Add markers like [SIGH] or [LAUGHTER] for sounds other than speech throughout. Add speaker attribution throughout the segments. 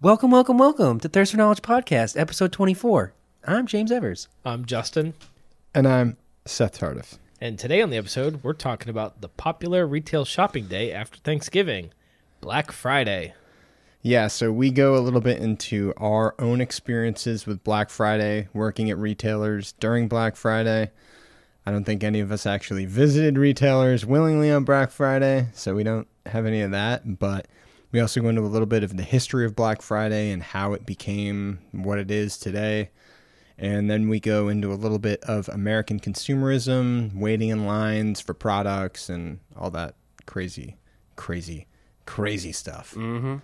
Speaker 1: Welcome, welcome, welcome to Thirst for Knowledge Podcast, episode 24. I'm James Evers.
Speaker 2: I'm Justin,
Speaker 3: And I'm Seth Tardif.
Speaker 2: and today on the episode, we're talking about the popular retail shopping day after Thanksgiving, Black Friday.
Speaker 3: Yeah, so we go a little bit into our own experiences with Black Friday, working at retailers during Black Friday. I don't think any of us actually visited retailers willingly on Black Friday, so we don't have any of that. But we also go into a little bit of the history of Black Friday and how it became what it is today. And then we go into a little bit of American consumerism, waiting in lines for products, and all that crazy, crazy, crazy stuff.
Speaker 1: Mm-hmm.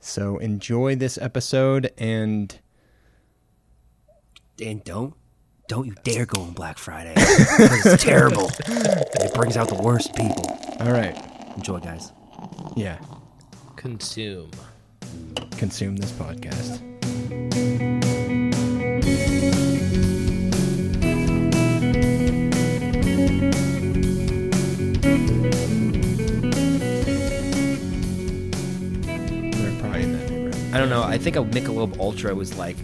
Speaker 3: So enjoy this episode and
Speaker 1: And don't, don't you dare go on Black Friday. [LAUGHS] it's terrible. It brings out the worst people.
Speaker 3: all right.
Speaker 1: Enjoy, guys.
Speaker 3: Yeah,
Speaker 2: Consume.
Speaker 3: consume this podcast. They're probably in that neighborhood.
Speaker 1: I don't know. I think a Michelob Ultra was like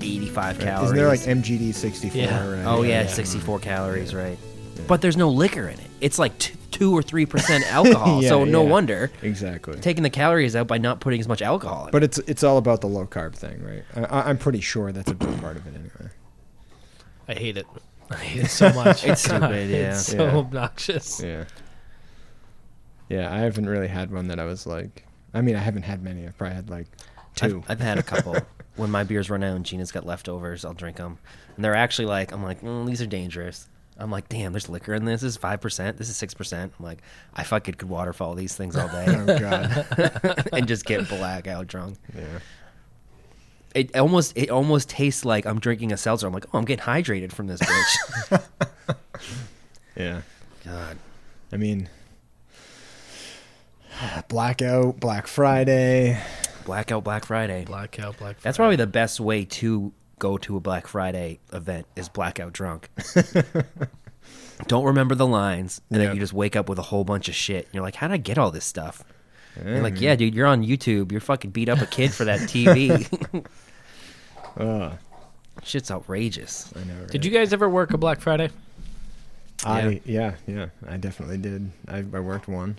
Speaker 1: 85 calories.
Speaker 3: Isn't there like MGD 64?
Speaker 2: Yeah.
Speaker 3: Right?
Speaker 1: Oh, yeah,
Speaker 2: Yeah.
Speaker 1: 64 calories, right. But there's no liquor in it. It's like t- 2 or 3% [LAUGHS] alcohol.
Speaker 3: Yeah,
Speaker 1: so no
Speaker 3: yeah.
Speaker 1: wonder.
Speaker 3: Exactly.
Speaker 1: Taking the calories out by not putting as much alcohol in it.
Speaker 3: But it's it's all about the low carb thing, right? I, I- I'm pretty sure that's a big part of it anyway.
Speaker 2: I hate it. [LAUGHS] I hate it so much. [LAUGHS]
Speaker 1: It's stupid, yeah.
Speaker 2: It's so
Speaker 3: Yeah.
Speaker 2: obnoxious.
Speaker 3: Yeah. Yeah, I haven't really had one that I was like. I mean, I haven't had many. I've probably had like 2
Speaker 1: I've, I've had a couple. when my beers run out and Gina's got leftovers, I'll drink them. And they're actually like, I'm like, mm, these are dangerous. I'm like, damn, there's liquor in this. This is 5%. This is 6%. I'm like, I fucking could waterfall these things all day [LAUGHS]
Speaker 3: oh god. [LAUGHS]
Speaker 1: and just get blackout drunk.
Speaker 3: Yeah.
Speaker 1: It almost it almost tastes like I'm drinking a seltzer. I'm like, oh, I'm getting hydrated from this bitch. [LAUGHS]
Speaker 3: Yeah.
Speaker 1: God.
Speaker 3: I mean, blackout, Black Friday.
Speaker 1: Blackout Black Friday.
Speaker 2: Blackout, Black Friday.
Speaker 1: That's probably the best way to go to a Black Friday event is blackout drunk. [LAUGHS] Don't remember the lines, and
Speaker 3: Yeah.
Speaker 1: then you just wake up with a whole bunch of shit. And you're like, how did I get all this stuff? And you're like,
Speaker 3: mm.
Speaker 1: yeah, dude, you're on YouTube. You're fucking beat up a kid for that TV.
Speaker 3: Ugh, [LAUGHS] [LAUGHS]
Speaker 1: Shit's outrageous.
Speaker 3: I know. Right?
Speaker 2: Did you guys ever work a Black Friday?
Speaker 3: I yeah yeah I definitely did. I, I worked one.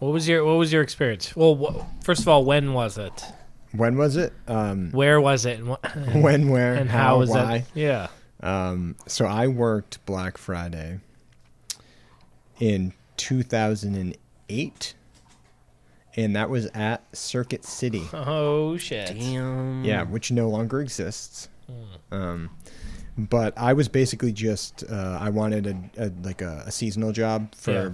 Speaker 2: What was your What was your experience? Well, wh- first of all, when was it?
Speaker 3: When was it? Um,
Speaker 2: Where was it? And, what, [LAUGHS]
Speaker 3: when, where,
Speaker 2: and
Speaker 3: how,
Speaker 2: how was
Speaker 3: why?
Speaker 2: that? Yeah.
Speaker 3: Um, so I worked Black Friday in 2008, and that was at Circuit City. [LAUGHS]
Speaker 2: Oh shit.
Speaker 1: Damn.
Speaker 3: Yeah, which no longer exists. Um, but I was basically just uh, I wanted a, a like a, a seasonal job for
Speaker 2: Yeah.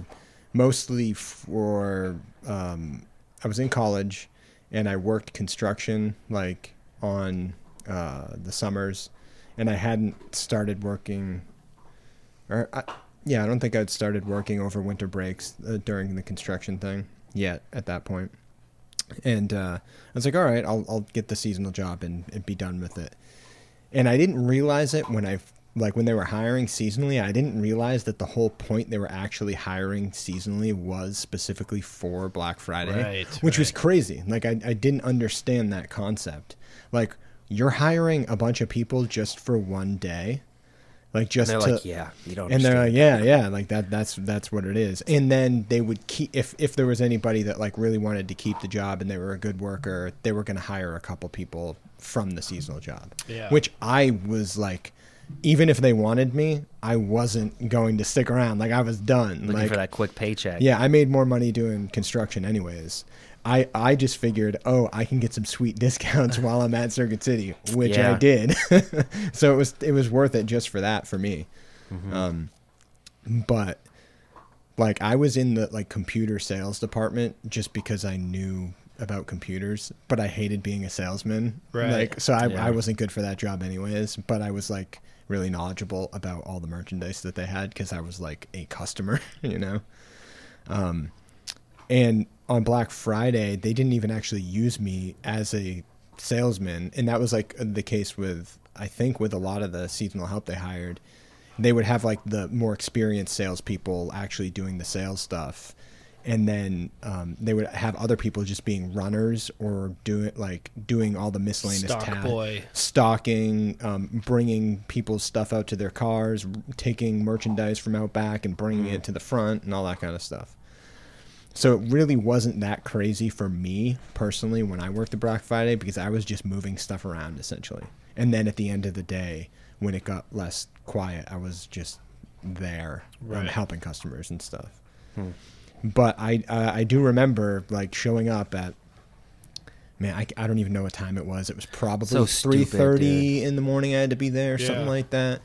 Speaker 3: mostly for um, I was in college and I worked construction like on uh, the summers, and I hadn't started working. Or I, yeah, I don't think I'd started working over winter breaks uh, during the construction thing yet at that point. And uh, I was like, all right, I'll I'll get the seasonal job and, and be done with it. And I didn't realize it when I like when they were hiring seasonally. I didn't realize that the whole point they were actually hiring seasonally was specifically for Black Friday,
Speaker 2: Right,
Speaker 3: which was crazy. Like I I didn't understand that concept. Like you're hiring a bunch of people just for one day, like
Speaker 1: And
Speaker 3: just
Speaker 1: they're
Speaker 3: to
Speaker 1: like, yeah, you don't.
Speaker 3: and they're like, yeah, yeah, like that. That's that's what it is. And then they would keep if if there was anybody that like really wanted to keep the job and they were a good worker, they were going to hire a couple people from the seasonal job.
Speaker 2: Yeah.
Speaker 3: Which I was like, even if they wanted me, I wasn't going to stick around. Like I was done.
Speaker 1: looking
Speaker 3: like
Speaker 1: for that quick paycheck.
Speaker 3: yeah, I made more money doing construction anyways. I, I just figured, oh, I can get some sweet [LAUGHS] discounts [LAUGHS] while I'm at Circuit City, which I did. [LAUGHS] so it was it was worth it just for that for me.
Speaker 1: Mm-hmm.
Speaker 3: Um, but like I was in the like computer sales department just because I knew about computers, but I hated being a salesman.
Speaker 2: Right.
Speaker 3: Like so I,
Speaker 1: Yeah.
Speaker 3: I wasn't good for that job anyways, but I was like really knowledgeable about all the merchandise that they had because I was like a customer, [LAUGHS] you know. Um, and on Black Friday, they didn't even actually use me as a salesman, and that was like the case with I think with a lot of the seasonal help they hired. They would have like the more experienced salespeople actually doing the sales stuff, and then um, they would have other people just being runners or doing like doing all the miscellaneous
Speaker 2: Stock
Speaker 3: tasks,
Speaker 2: boy.
Speaker 3: stocking, um, bringing people's stuff out to their cars, taking merchandise from out back and bringing
Speaker 2: Mm.
Speaker 3: it to the front, and all that kind of stuff. So it really wasn't that crazy for me personally when I worked the Black Friday because I was just moving stuff around essentially. And then at the end of the day, when it got less quiet, I was just there um, helping customers and stuff. But I uh, I do remember like showing up at man I, I don't even know what time it was. It was probably
Speaker 1: So
Speaker 3: three
Speaker 1: stupid,
Speaker 3: thirty in the morning. I had to be there, something like that.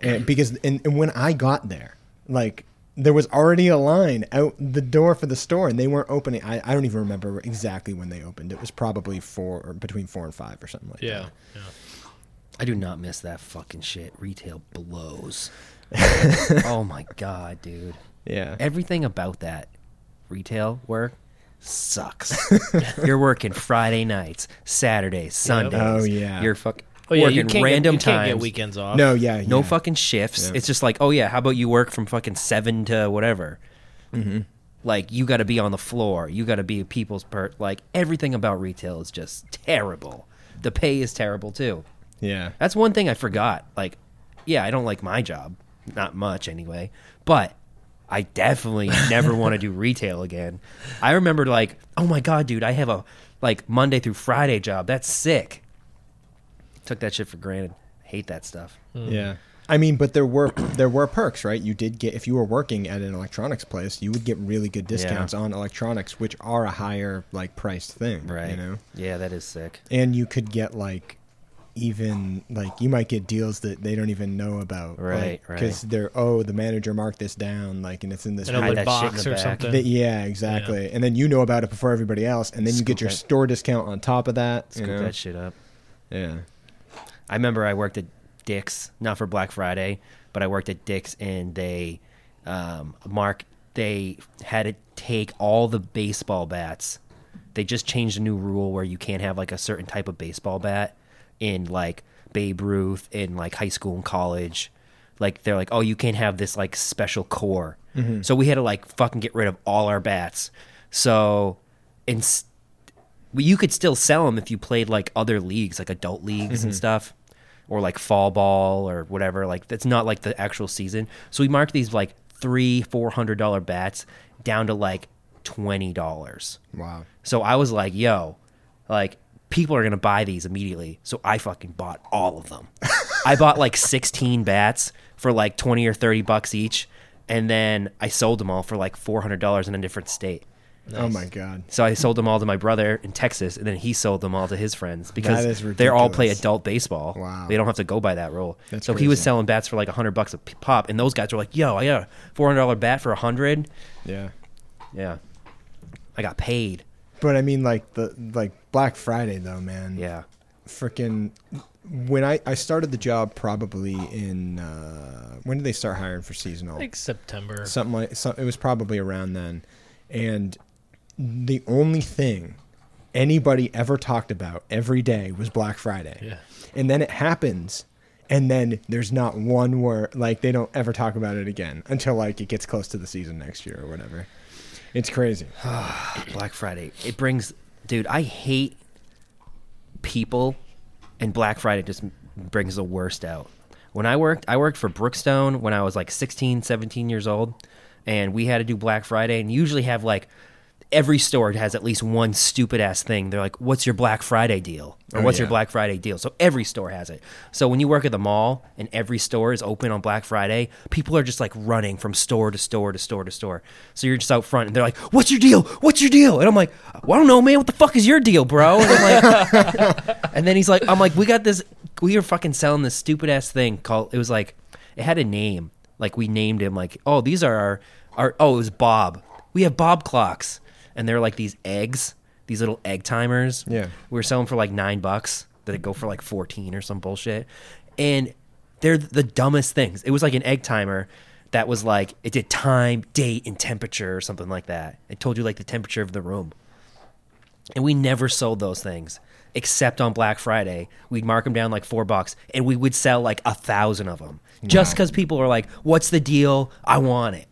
Speaker 3: And because and, and when I got there, like there was already a line out the door for the store, and they weren't opening. I, I don't even remember exactly when they opened. It was probably four or between four and five or something like
Speaker 2: Yeah.
Speaker 3: that.
Speaker 2: yeah.
Speaker 1: I do not miss that fucking shit. Retail blows. [LAUGHS] oh my god, dude.
Speaker 3: Yeah.
Speaker 1: Everything about that retail work sucks. [LAUGHS] You're working Friday nights, Saturdays, Sundays.
Speaker 3: Oh, yeah.
Speaker 1: You're fucking
Speaker 2: Oh yeah,
Speaker 1: working
Speaker 2: you can't
Speaker 1: random
Speaker 2: get, you can't
Speaker 1: times.
Speaker 2: get weekends off.
Speaker 3: No, yeah,
Speaker 1: No
Speaker 3: yeah.
Speaker 1: fucking shifts.
Speaker 3: Yeah.
Speaker 1: It's just like, oh yeah, how about you work from fucking seven to whatever. Mm-hmm. Like you got to be on the floor. You got to be a people's per. Like everything about retail is just terrible. The pay is terrible too.
Speaker 3: Yeah.
Speaker 1: That's one thing I forgot. Like, yeah, I don't like my job, not much anyway, but I definitely never want to do retail again. I remember like, oh my god, dude, I have a like Monday through Friday job. That's sick. Took that shit for granted. Hate that stuff. Hmm.
Speaker 3: Yeah. I mean, but there were [CLEARS THROAT] there were perks, right? You did get if you were working at an electronics place, you would get really good discounts on electronics, which are a higher like priced thing,
Speaker 1: Right.
Speaker 3: You know,
Speaker 1: Yeah, that is sick.
Speaker 3: and you could get like even like you might get deals that they don't even know about,
Speaker 1: Right,
Speaker 3: Because they're oh the manager marked this down, like, and it's in this.
Speaker 2: In a
Speaker 1: Hide
Speaker 2: lit
Speaker 1: that shit in
Speaker 2: box or
Speaker 1: back.
Speaker 2: something.
Speaker 3: That- yeah, exactly. And then you know about it before everybody else, and then you get your
Speaker 1: that-
Speaker 3: store discount on top of that. you know?
Speaker 1: that shit up.
Speaker 3: Yeah.
Speaker 1: I remember I worked at Dick's, not for Black Friday, but I worked at Dick's and they, um, Mark, they had to take all the baseball bats. They just changed a new rule where you can't have like a certain type of baseball bat in like Babe Ruth in like high school and college. Like they're like, oh, you can't have this like special core. Mm-hmm. So we had to like fucking get rid of all our bats. So, in well, you could still sell them if you played like other leagues, like adult leagues and mm-hmm. stuff, or like fall ball or whatever. Like that's not like the actual season. So we marked these like three, four hundred dollar bats down to like twenty dollars.
Speaker 3: Wow.
Speaker 1: So I was like, yo, like people are gonna buy these immediately. So I fucking bought all of them. [LAUGHS] I bought like sixteen bats for like twenty or thirty bucks each, and then I sold them all for like four hundred dollars in a different state.
Speaker 3: Oh my god.
Speaker 1: So I sold them all to my brother in Texas, and then he sold them all to his friends because
Speaker 3: is
Speaker 1: they all play adult baseball.
Speaker 3: Wow.
Speaker 1: They don't have to go by that rule.
Speaker 3: That's
Speaker 1: so he was selling bats for like a hundred bucks a pop, and those guys were like, "Yo, I got a four hundred dollar bat for a hundred.
Speaker 3: Yeah.
Speaker 1: Yeah, I got paid.
Speaker 3: But I mean, like the like Black Friday though, man.
Speaker 1: Yeah,
Speaker 3: Freaking. When I I started the job probably in uh, when did they start hiring for seasonal?
Speaker 2: like September.
Speaker 3: Something like some, it was probably around then, and the only thing anybody ever talked about every day was Black Friday.
Speaker 2: Yeah.
Speaker 3: And then it happens, and then there's not one word like they don't ever talk about it again until like it gets close to the season next year or whatever. It's crazy. [SIGHS]
Speaker 1: Black Friday. It brings, dude. I hate people, and Black Friday just brings the worst out. When I worked, I worked for Brookstone when I was like 16, 17 years old, and we had to do Black Friday, and usually have like every store has at least one stupid ass thing. They're like, "What's your Black Friday deal?" or
Speaker 3: Oh,
Speaker 1: "What's your. Black Friday deal?" So every store has it. So when you work at the mall and every store is open on Black Friday, people are just like running from store to store to store to store. So you're just out front and they're like, "What's your deal? What's your deal?" And I'm like, "Well, I don't know, man. What the fuck is your deal, bro?" And, I'm like, [LAUGHS] and then he's like, "I'm like, we got this. We are fucking selling this stupid ass thing called. It was like, it had a name. Like we named him. Like, oh, these are our our. Oh, it was Bob. We have Bob clocks, and they're like these eggs." These little egg timers.
Speaker 3: Yeah.
Speaker 1: we were selling for like nine bucks that go for like 14 or some bullshit. And they're the dumbest things. It was like an egg timer that was like it did time date and temperature or something like that. It told you like the temperature of the room. And we never sold those things except on black friday. We'd mark them down like four bucks and we would sell like a thousand of them just because people are like what's the deal? I want it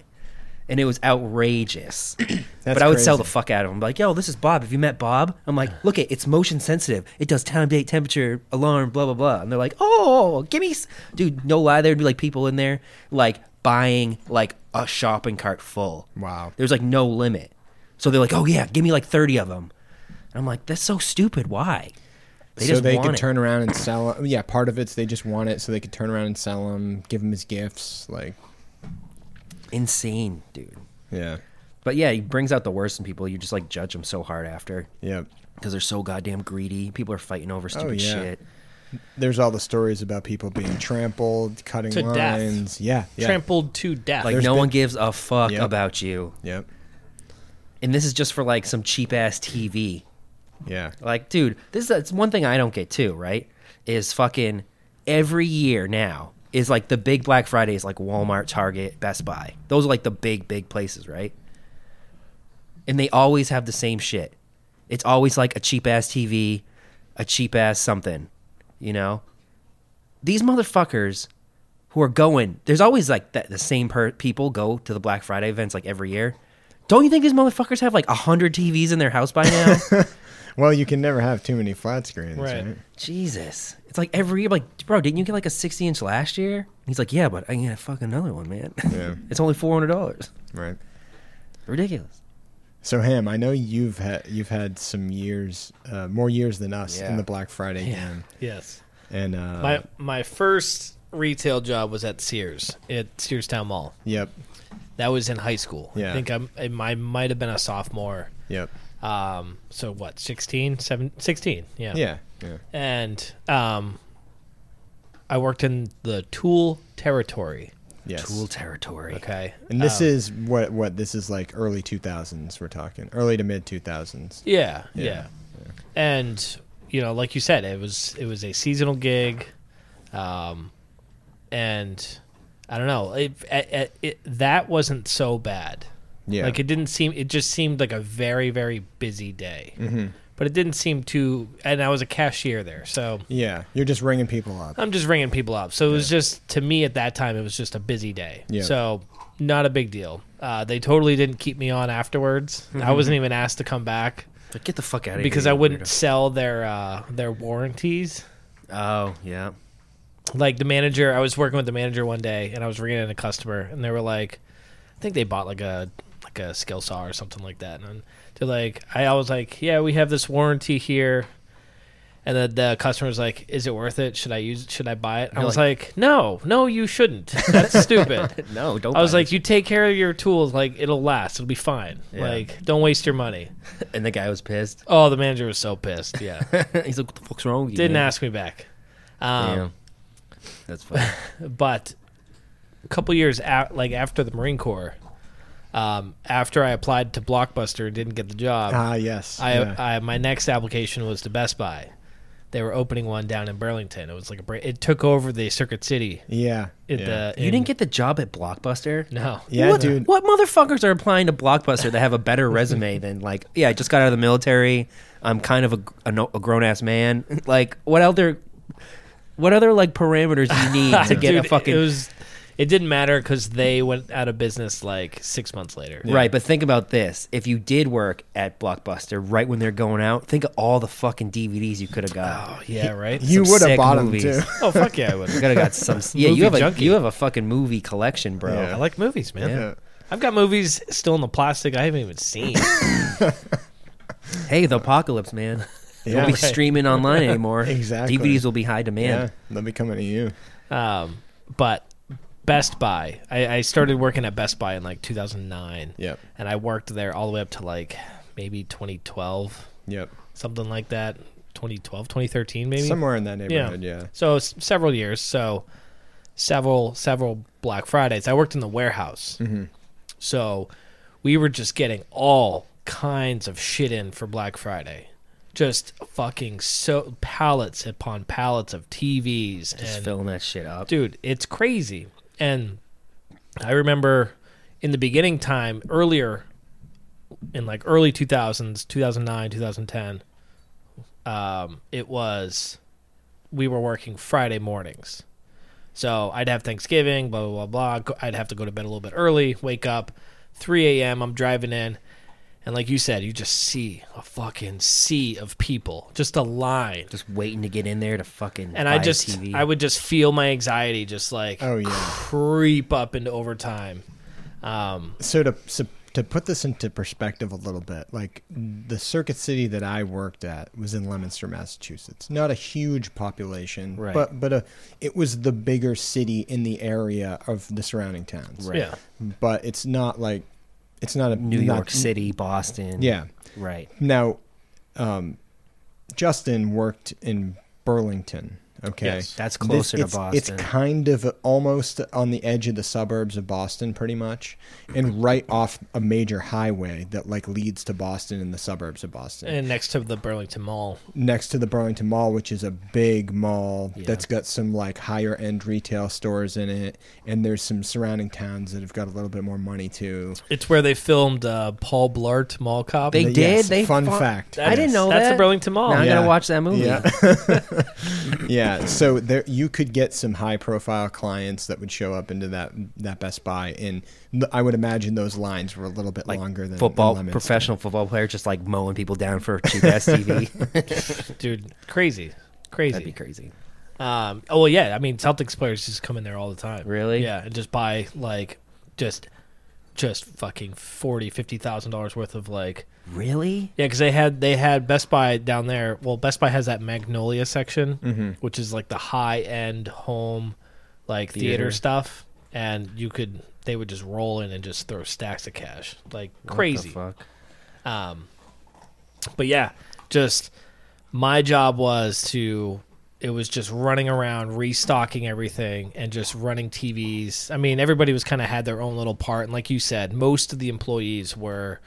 Speaker 1: and it was outrageous. [CLEARS THROAT] But I would sell the fuck out of them. Like, yo, this is Bob. Have you met Bob? I'm like, look it, it's motion sensitive. It does time, date, temperature, alarm, blah blah blah. And they're like, oh, give me, s-. dude. No lie, there'd be like people in there like buying like a shopping cart full.
Speaker 3: Wow.
Speaker 1: There's like no limit. So they're like, oh yeah, give me like 30 of them. And I'm like, that's so stupid. Why? They
Speaker 3: so
Speaker 1: just
Speaker 3: they
Speaker 1: want
Speaker 3: could
Speaker 1: it.
Speaker 3: turn around and sell. Yeah, part of it's they just want it, so they could turn around and sell them, give them as gifts. Like,
Speaker 1: insane, dude.
Speaker 3: yeah,
Speaker 1: But yeah, he brings out the worst in people. You just like judge them so hard after
Speaker 3: Yeah.
Speaker 1: because they're so goddamn greedy. People are fighting over oh, stupid
Speaker 3: Oh, yeah.
Speaker 1: shit.
Speaker 3: There's all the stories about people being trampled, cutting
Speaker 2: To death.
Speaker 3: Yeah, yeah,
Speaker 2: Trampled to death.
Speaker 1: Like
Speaker 3: There's
Speaker 1: no
Speaker 3: been-
Speaker 1: one gives a fuck
Speaker 3: Yep.
Speaker 1: about you.
Speaker 3: yep,
Speaker 1: And this is just for like some cheap ass TV.
Speaker 3: yeah.
Speaker 1: Like, dude, this is it's one thing I don't get too, right? Is fucking every year now is like the big Black Fridays like Walmart, Target, Best Buy. Those are like the big, big places, right? And they always have the same shit. It's always like a cheap ass TV, a cheap ass something, you know? These motherfuckers who are going, there's always like the same per- people go to the Black Friday events like every year. Don't you think these motherfuckers have like a hundred TVs in their house by now? [LAUGHS]
Speaker 3: Well, you can never have too many flat screens,
Speaker 2: Right.
Speaker 3: right?
Speaker 1: Jesus. It's like every year, like, bro, didn't you get like a 60 inch last year? And he's like, yeah, but I can get a fucking another one, man. [LAUGHS]
Speaker 3: Yeah.
Speaker 1: it's only $400.
Speaker 3: Right.
Speaker 1: Ridiculous.
Speaker 3: So, Ham, I know you've had you've had some years, uh, more years than us
Speaker 1: Yeah.
Speaker 3: in the Black Friday
Speaker 2: Yeah.
Speaker 3: game,
Speaker 2: yes.
Speaker 3: and uh,
Speaker 2: My my first retail job was at Sears at Searstown Mall.
Speaker 3: yep,
Speaker 2: That was in high school.
Speaker 3: Yeah.
Speaker 2: I think I'm, I might have been a sophomore.
Speaker 3: yep,
Speaker 2: Um, so what, 16, 7, 16, yeah.
Speaker 3: yeah, yeah,
Speaker 2: And um, I worked in the tool territory.
Speaker 3: yes.
Speaker 1: Tool territory.
Speaker 2: Okay.
Speaker 3: And this
Speaker 2: Um,
Speaker 3: is what what this is like early 2000s. We're talking early to mid 2000s.
Speaker 2: Yeah,
Speaker 3: Yeah,
Speaker 2: yeah, And you know, like you said, it was it was a seasonal gig, um, and I don't know, it, it, it, that wasn't so bad.
Speaker 3: Yeah,
Speaker 2: Like it didn't seem. It just seemed like a very very busy day,
Speaker 3: hmm
Speaker 2: but it didn't seem too. And I was a cashier there, so
Speaker 3: yeah. You're just ringing people up.
Speaker 2: I'm just ringing people up. So it was just to me at that time, it was just a busy day.
Speaker 3: Yeah.
Speaker 2: So not a big deal. Uh, they totally didn't keep me on afterwards. I wasn't even asked to come back
Speaker 1: But get the fuck out of here.
Speaker 2: because I wouldn't
Speaker 1: weirdo.
Speaker 2: sell their uh, their warranties.
Speaker 1: Oh, yeah.
Speaker 2: Like the manager, I was working with the manager one day, and I was ringing in a customer, and they were like, I think they bought like a like a skill saw or something like that, and they're like, I, was like, yeah, we have this warranty here. And then the customer's like, "Is it worth it? Should I use? it? Should I buy it?" I was like, "No, no, you shouldn't. That's [LAUGHS] stupid."
Speaker 1: No, don't.
Speaker 2: I was like, "You take care of your tools. Like it'll last. It'll be fine.
Speaker 1: Yeah.
Speaker 2: Like don't waste your money." [LAUGHS]
Speaker 1: And the guy was pissed.
Speaker 2: Oh, the manager was so pissed. Yeah, [LAUGHS]
Speaker 1: He's like, what the fuck's wrong with you?
Speaker 2: didn't
Speaker 1: man?"
Speaker 2: ask me back. Um,
Speaker 1: Damn. That's funny.
Speaker 2: but a couple years out, like after the Marine Corps, um, after I applied to Blockbuster, and didn't get the job.
Speaker 3: Ah, yes.
Speaker 2: I,
Speaker 3: yeah.
Speaker 2: I my next application was to Best Buy. They were opening one down in Burlington. It was like a break. It took over the Circuit City.
Speaker 3: yeah.
Speaker 2: At
Speaker 3: yeah.
Speaker 2: the,
Speaker 1: you
Speaker 2: in-
Speaker 1: didn't get the job at Blockbuster?
Speaker 2: no.
Speaker 3: Yeah,
Speaker 1: what,
Speaker 3: dude.
Speaker 1: What motherfuckers are applying to Blockbuster that have a better resume [LAUGHS] than like? Yeah, I just got out of the military. I'm kind of a, a, a grown ass man. [LAUGHS] Like, what other, what other like parameters do you need to [LAUGHS] get
Speaker 2: Dude,
Speaker 1: a fucking
Speaker 2: It was. It didn't matter because they went out of business like six months later.
Speaker 1: right? But think about this: if you did work at Blockbuster right when they're going out, think of all the fucking DVDs you could have got.
Speaker 2: Oh yeah, right.
Speaker 3: you would have
Speaker 1: sick
Speaker 3: bought them
Speaker 1: movies.
Speaker 3: too. [LAUGHS]
Speaker 2: oh fuck yeah, I would.
Speaker 1: You could have got some. [LAUGHS] yeah,
Speaker 2: Movie
Speaker 1: you have a you have a fucking movie collection, bro.
Speaker 3: Yeah.
Speaker 2: I like movies, man.
Speaker 3: Yeah.
Speaker 2: I've got movies still in the plastic I haven't even seen. [LAUGHS]
Speaker 1: Hey, the apocalypse, man.
Speaker 3: Yeah.
Speaker 1: Won't be
Speaker 2: Right.
Speaker 1: streaming online anymore.
Speaker 3: Exactly.
Speaker 1: DVDs will be high demand.
Speaker 3: Yeah, they'll be coming to you.
Speaker 2: um, but Best Buy, I, I started working at Best Buy in like 2009,
Speaker 3: Yep.
Speaker 2: and I worked there all the way up to like maybe 2012,
Speaker 3: Yep.
Speaker 2: something like that. 2012, 2013, maybe.
Speaker 3: Somewhere in that neighborhood. Yeah.
Speaker 2: So s- several years. So several several Black Fridays. I worked in the warehouse.
Speaker 3: Mm-hmm.
Speaker 2: So we were just getting all kinds of shit in for Black Friday. Just fucking so pallets upon pallets of TVs
Speaker 1: Just
Speaker 2: and
Speaker 1: filling that shit up.
Speaker 2: dude, it's crazy. And I remember in the beginning time earlier in like early 2000s, 2009, 2010, um, it was we were working Friday mornings. So I'd have Thanksgiving, blah blah blah blah. I'd have to go to bed a little bit early, wake up, 3 a.m. I'm driving in, and like you said, you just see a fucking sea of people, just a line.
Speaker 1: Just waiting to get in there to fucking.
Speaker 2: And
Speaker 1: buy
Speaker 2: I
Speaker 1: a
Speaker 2: just,
Speaker 1: TV.
Speaker 2: I would just feel my anxiety just like
Speaker 3: Oh yeah.
Speaker 2: creep up into overtime. Um,
Speaker 3: So to so to put this into perspective a little bit, like the circuit city that I worked at was in Leominster, Massachusetts. Not a huge population,
Speaker 1: Right.
Speaker 3: but but a, it was the bigger city in the area of the surrounding towns.
Speaker 1: Right.
Speaker 2: Yeah,
Speaker 3: But it's not like it's not a
Speaker 1: New
Speaker 3: not-
Speaker 1: York City, Boston.
Speaker 3: Yeah.
Speaker 1: Right.
Speaker 3: Now, um, Justin worked in Burlington. Okay,
Speaker 2: Yes.
Speaker 1: That's closer to Boston.
Speaker 3: It's kind of almost on the edge of the suburbs of Boston, pretty much, and right off a major highway that like leads to Boston and the suburbs of Boston.
Speaker 2: and next to the Burlington Mall.
Speaker 3: Next to the Burlington Mall, which is a big mall
Speaker 1: Yeah.
Speaker 3: that's got some like higher end retail stores in it, and there's some surrounding towns that have got a little bit more money too.
Speaker 2: It's where they filmed uh, Paul Blart Mall Cop.
Speaker 1: They
Speaker 3: Yes,
Speaker 1: did? They
Speaker 3: fun
Speaker 1: fu-
Speaker 3: fact.
Speaker 1: I didn't know
Speaker 2: That's
Speaker 1: that.
Speaker 2: the Burlington Mall.
Speaker 1: Now I
Speaker 3: Yeah.
Speaker 1: gotta watch that movie.
Speaker 3: Yeah. [LAUGHS] [LAUGHS] yeah. So there, you could get some high profile clients that would show up into that that Best Buy, and I would imagine those lines were a little bit
Speaker 1: Like
Speaker 3: longer than
Speaker 1: football,
Speaker 3: than Leominster.
Speaker 1: professional football player, just like mowing people down for cheap ass TV. [LAUGHS]
Speaker 2: dude, crazy, crazy.
Speaker 1: That'd be crazy.
Speaker 2: Um, oh well, yeah. I mean, Celtics players just come in there all the time.
Speaker 1: Really?
Speaker 2: Yeah, and just buy like just just fucking forty, fifty thousand dollars worth of like
Speaker 1: Really?
Speaker 2: yeah, because they had they had Best Buy down there. Well, Best Buy has that Magnolia section,
Speaker 3: Mm-hmm.
Speaker 2: which is like the high end home like theater.
Speaker 1: Theater.
Speaker 2: stuff, and you could they would just roll in and just throw stacks of cash like
Speaker 1: What the
Speaker 2: crazy.
Speaker 1: fuck?
Speaker 2: Um, but yeah, just my job was to. It was just running around, restocking everything, and just running TVs. I mean, everybody was kind of had their own little part, and like you said, most of the employees were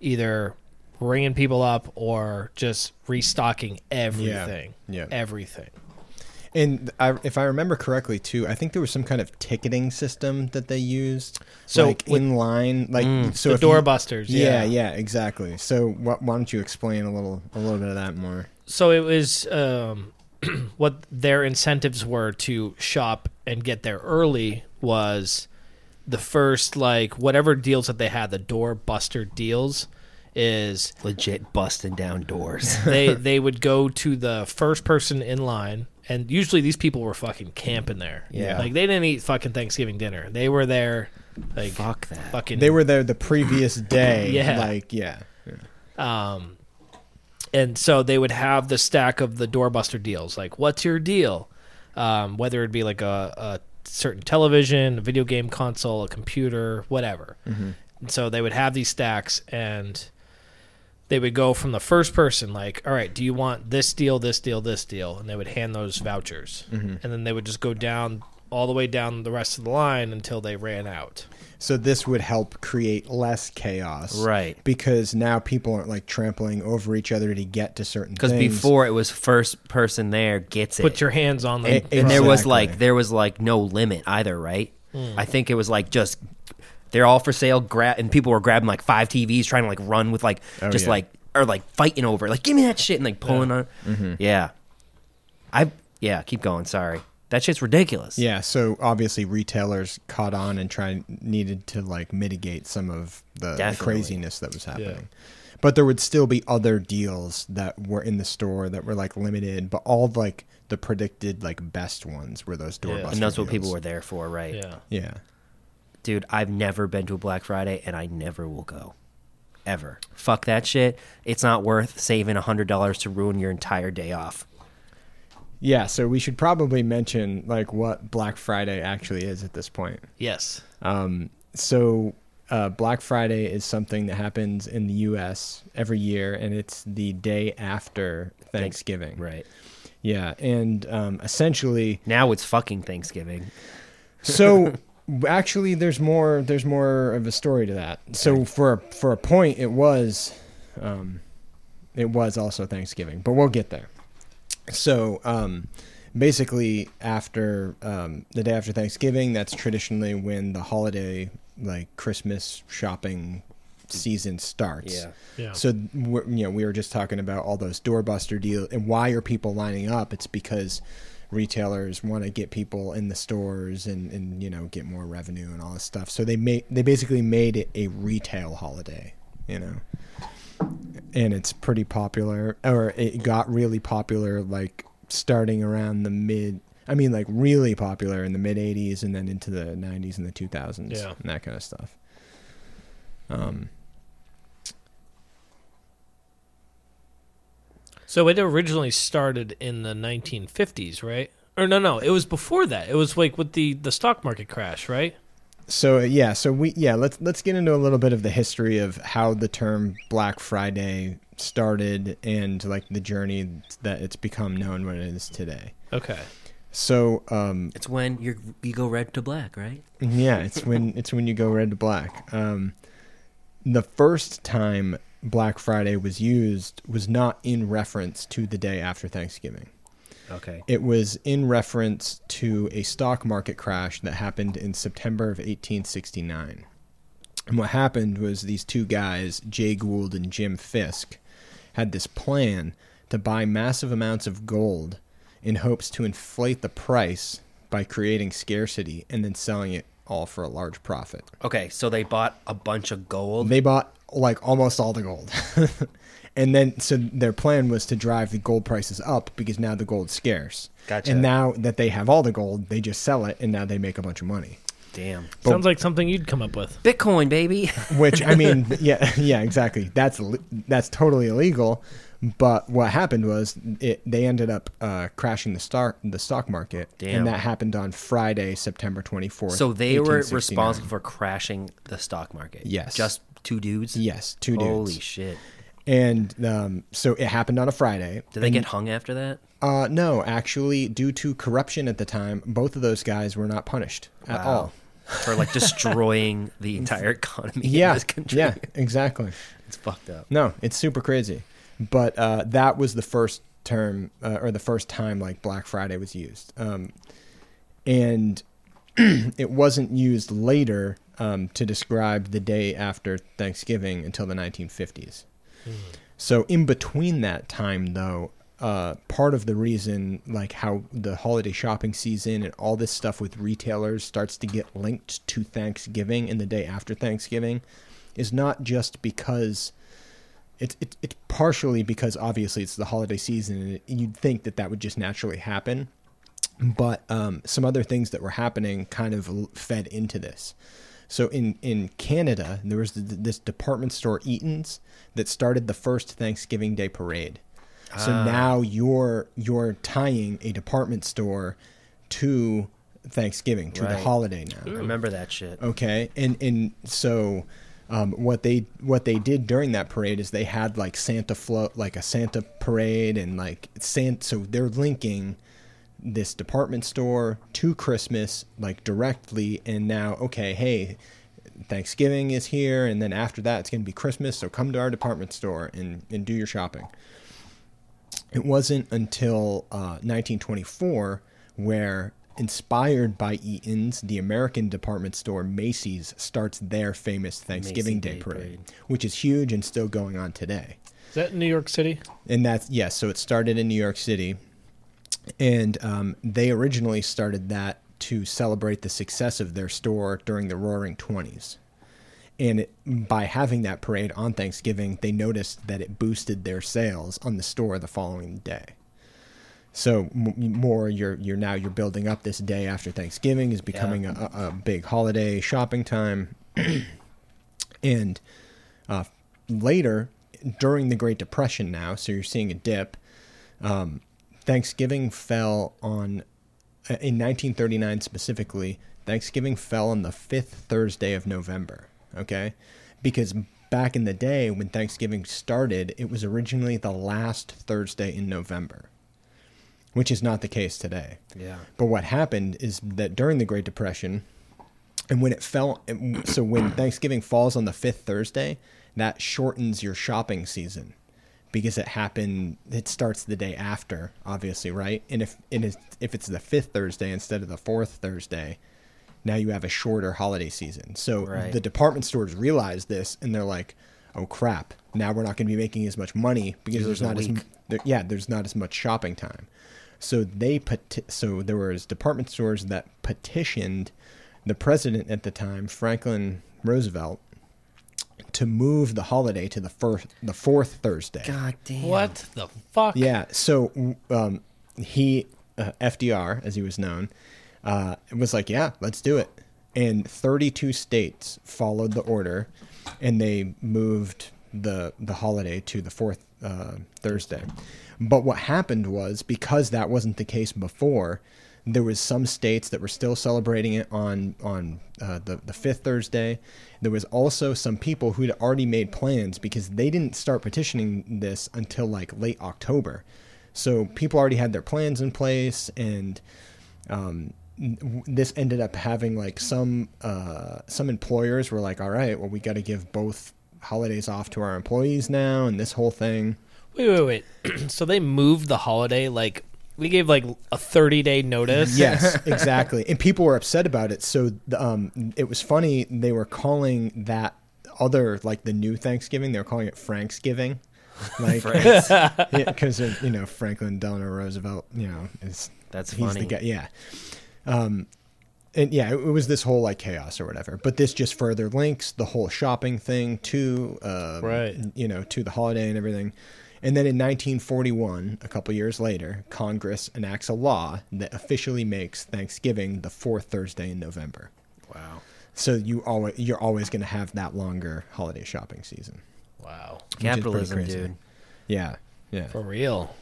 Speaker 2: either ringing people up or just restocking everything,
Speaker 3: Yeah.
Speaker 2: everything.
Speaker 3: And I, if I remember correctly, too, I think there was some kind of ticketing system that they used.
Speaker 2: So
Speaker 3: like
Speaker 2: with-
Speaker 3: in line, like so
Speaker 2: the doorbusters,
Speaker 3: Yeah,
Speaker 2: yeah.
Speaker 3: yeah, exactly. So wh- why don't you explain a little a little bit of that more?
Speaker 2: So it was um, [CLEARS THROAT] what their incentives were to shop and get there early was the first like whatever deals that they had the door buster deals is
Speaker 1: Legit busting down doors. [LAUGHS]
Speaker 2: they [LAUGHS] they would go to the first person in line and usually these people were fucking camping there
Speaker 3: Yeah.
Speaker 2: like they didn't eat fucking thanksgiving dinner they were there like
Speaker 1: Fuck that.
Speaker 2: fucking
Speaker 3: They were there the previous day. [LAUGHS]
Speaker 2: Yeah.
Speaker 3: Like yeah.
Speaker 2: Um, and so they would have the stack of the doorbuster deals. Like, what's your deal? Um, whether it be like a, a certain television, a video game console, a computer, whatever. And so they would have these stacks and they would go from the first person, like, all right, do you want this deal, this deal, this deal? And they would hand those vouchers. And then they would just go down all the way down the rest of the line until they ran out.
Speaker 3: So this would help create less chaos,
Speaker 1: Right.
Speaker 3: Because now people aren't like trampling over each other to get to certain
Speaker 1: Because before it was first person there gets it.
Speaker 2: Put your hands on them.
Speaker 3: And-
Speaker 1: and there was like there was like no limit either, right?
Speaker 2: Hmm.
Speaker 1: I think it was like just they're all for sale. Grab and people were grabbing like five TVs, trying to like run with like
Speaker 3: Oh,
Speaker 1: just
Speaker 3: yeah.
Speaker 1: like or like fighting over it. like give me that shit and like pulling on.
Speaker 3: Mm-hmm.
Speaker 1: Yeah, I yeah keep going. Sorry, that shit's ridiculous.
Speaker 3: Yeah, so obviously retailers caught on and tried needed to like mitigate some of the, the craziness that was happening. But there would still be other deals that were in the store that were like limited, but all like the predicted like best ones were those doorbuster
Speaker 1: and that's what people were there for, right?
Speaker 2: yeah.
Speaker 3: Yeah.
Speaker 1: dude, I've never been to a Black Friday and I never will go. Ever. Fuck that shit. It's not worth saving a hundred dollars to ruin your entire day off.
Speaker 3: Yeah, so we should probably mention like what Black Friday actually is at this point.
Speaker 2: Yes.
Speaker 3: Um, so uh, Black Friday is something that happens in the U.S. every year, and it's the day after Thanksgiving.
Speaker 1: Right.
Speaker 3: Yeah, and um, essentially,
Speaker 1: Now it's fucking Thanksgiving.
Speaker 3: so [LAUGHS] actually, there's more. There's more of a story to that. So for for a point, it was, um, it was also Thanksgiving, but we'll get there. So um, basically, after um, the day after Thanksgiving, that's traditionally when the holiday, like Christmas shopping season starts.
Speaker 1: Yeah.
Speaker 2: Yeah.
Speaker 3: So we're, you know, we were just talking about all those doorbuster deals, and why are people lining up? It's because retailers want to get people in the stores and, and you know get more revenue and all this stuff. So they made they basically made it a retail holiday, you know. And it's pretty popular, or it got really popular like starting around the mid. I mean, like really popular in the mid '80s and then into the '90s and the 2000s
Speaker 2: Yeah.
Speaker 3: and that kind of stuff. Um,
Speaker 2: So it originally started in the 1950s, right? Or no, no, it was before that. It was like with the the stock market crash, right?
Speaker 3: So yeah, so we yeah let's let's get into a little bit of the history of how the term Black Friday started and like the journey that it's become known what it is today.
Speaker 2: Okay.
Speaker 3: So um,
Speaker 1: It's when you you go red to black, right?
Speaker 3: yeah, it's when [LAUGHS] it's when you go red to black. Um, the first time Black Friday was used was not in reference to the day after Thanksgiving.
Speaker 1: Okay.
Speaker 3: It was in reference to a stock market crash that happened in September of 1869. And what happened was these two guys, Jay Gould and Jim Fisk, had this plan to buy massive amounts of gold in hopes to inflate the price by creating scarcity and then selling it all for a large profit.
Speaker 1: Okay, so they bought a bunch of gold.
Speaker 3: They bought like almost all the gold. [LAUGHS] and then so their plan was to drive the gold prices up because now the gold's scarce.
Speaker 1: Gotcha.
Speaker 3: And now that they have all the gold, they just sell it and now they make a bunch of money.
Speaker 1: Damn.
Speaker 3: But-
Speaker 2: Sounds like something you'd come up with.
Speaker 1: Bitcoin, baby. [LAUGHS]
Speaker 3: Which I mean, [LAUGHS] yeah, yeah, exactly. That's that's totally illegal. But what happened was it, they ended up uh, crashing the stock the stock market,
Speaker 1: Damn.
Speaker 3: and that happened on Friday, September twenty fourth.
Speaker 1: so they were responsible for crashing the stock market.
Speaker 3: Yes.
Speaker 1: Just two dudes.
Speaker 3: yes, two dudes.
Speaker 1: Holy shit!
Speaker 3: And um, so it happened on a Friday.
Speaker 1: Did they
Speaker 3: and-
Speaker 1: get hung after that?
Speaker 3: Uh, no, actually, due to corruption at the time, both of those guys were not punished at all.
Speaker 1: For like [LAUGHS] destroying the entire economy
Speaker 3: Yeah,
Speaker 1: in this country.
Speaker 3: yeah, exactly.
Speaker 1: It's fucked up.
Speaker 3: No, it's super crazy. But uh, that was the first term uh, or the first time like Black Friday was used, um, and [CLEARS THROAT] it wasn't used later um, to describe the day after Thanksgiving until the 1950s. So in between that time, though, uh, part of the reason, like how the holiday shopping season and all this stuff with retailers starts to get linked to Thanksgiving and the day after Thanksgiving, is not just because it's it, it's partially because obviously it's the holiday season and you'd think that that would just naturally happen, but um, some other things that were happening kind of fed into this. So in in Canada, there was this department store Eaton's that started the first Thanksgiving Day parade. So
Speaker 1: Ah.
Speaker 3: now you're you're tying a department store to Thanksgiving to the holiday now.
Speaker 1: I remember that shit.
Speaker 3: Okay, and and so um, what they what they did during that parade is they had like Santa float, like a Santa parade, and like Santa. So they're linking this department store to Christmas like directly, and now okay, hey. Thanksgiving is here, and then after that, it's going to be Christmas. So come to our department store and, and do your shopping. It wasn't until uh, 1924 where, inspired by Eaton's, the American department store Macy's starts their famous Thanksgiving Day,
Speaker 1: Day
Speaker 3: parade,
Speaker 1: Parade.
Speaker 3: which is huge and still going on today.
Speaker 2: Is that in New York City?
Speaker 3: And that's yes, so it started in New York City, and um, they originally started that to celebrate the success of their store during the Roaring Twenties. And it, by having that parade on Thanksgiving, they noticed that it boosted their sales on the store the following day. So m- more you're you're now you're building up this day after Thanksgiving is becoming a, a a big holiday shopping time, [CLEARS THROAT] and uh, later during the Great Depression now, so you're seeing a dip. Um, Thanksgiving fell on uh, in 1939 specifically. Thanksgiving fell on the fifth Thursday of November. Okay, because back in the day when Thanksgiving started, it was originally the last Thursday in November, which is not the case today.
Speaker 1: Yeah.
Speaker 3: But what happened is that during the Great Depression, and when it fell, so when Thanksgiving falls on the fifth Thursday, that shortens your shopping season because it happened. It starts the day after, obviously, right? And if and if, it's the fifth Thursday instead of the fourth Thursday, now you have a shorter holiday season. So
Speaker 1: Right.
Speaker 3: the department stores realize this, and they're like, "Oh crap! Now we're not going to be making as much money because
Speaker 1: You
Speaker 3: there's not as
Speaker 1: week.
Speaker 3: there, yeah, there's not as much shopping time." So they peti- so there was department stores that petitioned the president at the time, Franklin Roosevelt, to move the holiday to the first the fourth Thursday.
Speaker 1: God damn.
Speaker 2: What the fuck?
Speaker 3: Yeah. So um, he, uh, FDR, as he was known, uh, was like, yeah, let's do it. And 32 states followed the order, and they moved the the holiday to the fourth uh, Thursday. But what happened was because that wasn't the case before, there was some states that were still celebrating it on on uh, the the fifth Thursday. There was also some people who'd already made plans because they didn't start petitioning this until like late October. So people already had their plans in place, and um, this ended up having like some uh, some employers were like, all right, well we got to give both holidays off to our employees now, and this whole thing.
Speaker 2: Wait, wait, wait. [CLEARS THROAT] so they moved the holiday like we gave like a 30 day notice. [LAUGHS]
Speaker 3: Yes, [LAUGHS] exactly. And people were upset about it. So um, it was funny. They were calling that other like the new Thanksgiving. They were calling it Franksgiving, like
Speaker 1: Franks.
Speaker 3: because [LAUGHS] you know Franklin Delano Roosevelt. You know, is
Speaker 1: That's
Speaker 3: he's
Speaker 1: funny.
Speaker 3: the guy. Yeah. Um, and yeah, it, it was this whole like chaos or whatever. But this just further links the whole shopping thing to, um,
Speaker 2: Right.
Speaker 3: You know, to the holiday and everything. And then in 1941, a couple years later, Congress enacts a law that officially makes Thanksgiving the fourth Thursday in November.
Speaker 1: Wow.
Speaker 3: So you always you're always going to have that longer holiday shopping season.
Speaker 2: Wow.
Speaker 1: Capitalism, dude.
Speaker 3: Yeah, yeah,
Speaker 2: For real.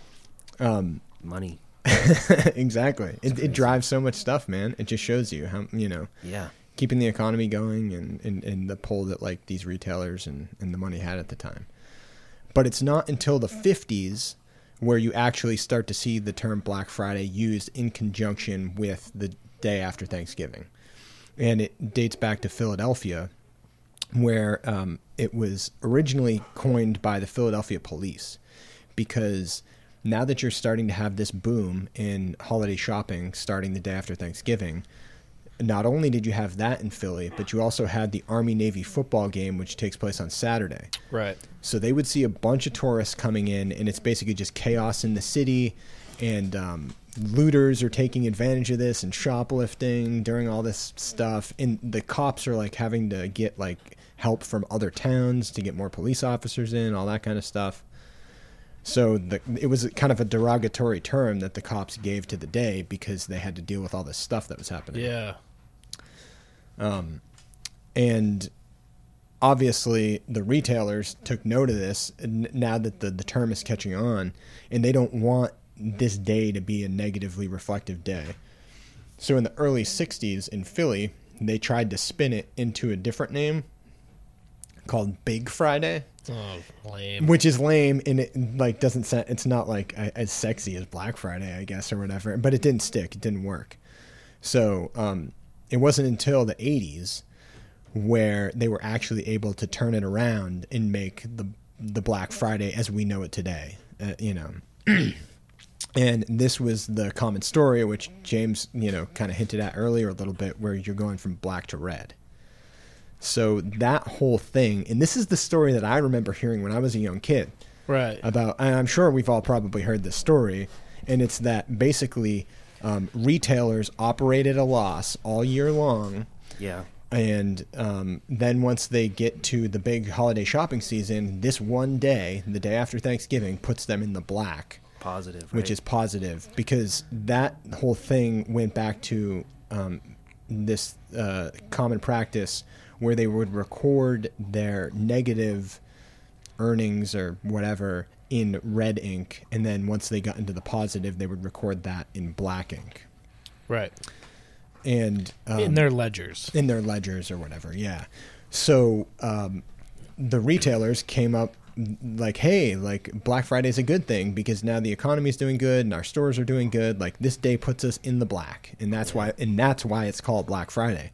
Speaker 1: Um, money. [LAUGHS]
Speaker 3: exactly. It, it drives so much stuff, man. It just shows you how you know
Speaker 1: Yeah.
Speaker 3: keeping the economy going and, and, and the pull that like these retailers and, and the money had at the time. But it's not until the 50s where you actually start to see the term Black Friday used in conjunction with the day after Thanksgiving. And it dates back to Philadelphia, where um, it was originally coined by the Philadelphia police because now that you're starting to have this boom in holiday shopping starting the day after Thanksgiving, not only did you have that in Philly, but you also had the Army Navy football game, which takes place on Saturday.
Speaker 2: Right.
Speaker 3: So they would see a bunch of tourists coming in, and it's basically just chaos in the city, and um, looters are taking advantage of this and shoplifting during all this stuff. And the cops are like having to get like help from other towns to get more police officers in, all that kind of stuff. So the, it was kind of a derogatory term that the cops gave to the day because they had to deal with all this stuff that was happening.
Speaker 2: Yeah.
Speaker 3: Um, and obviously the retailers took note of this now that the, the term is catching on and they don't want this day to be a negatively reflective day. So in the early 60s in philly they tried to spin it into a different name called big friday
Speaker 2: Oh, lame.
Speaker 3: which is lame and it like doesn't sound it's not like as sexy as black friday i guess or whatever but it didn't stick it didn't work. So um, it wasn't until the 80s where they were actually able to turn it around and make the the black friday as we know it today uh, you know. [CLEARS THROAT] And this was the common story which james you know kind of hinted at earlier a little bit where you're going from black to red so that whole thing, and this is the story that I remember hearing when I was a young kid
Speaker 2: Right.
Speaker 3: about, and I'm sure we've all probably heard this story, and it's that basically um, retailers operated at a loss all year long,
Speaker 1: Yeah.
Speaker 3: and um, then once they get to the big holiday shopping season, this one day, the day after Thanksgiving, puts them in the black
Speaker 1: Positive.
Speaker 3: which
Speaker 1: right?
Speaker 3: is positive because that whole thing went back to um, this uh, common practice where they would record their negative earnings or whatever in red ink, and then once they got into the positive, they would record that in black ink.
Speaker 2: right.
Speaker 3: And um,
Speaker 2: In their ledgers.
Speaker 3: in their ledgers or whatever. Yeah. So um, the retailers came up like, hey, like Black Friday's a good thing because now the economy's doing good and our stores are doing good. Like this day puts us in the black, and that's why and that's why it's called Black Friday.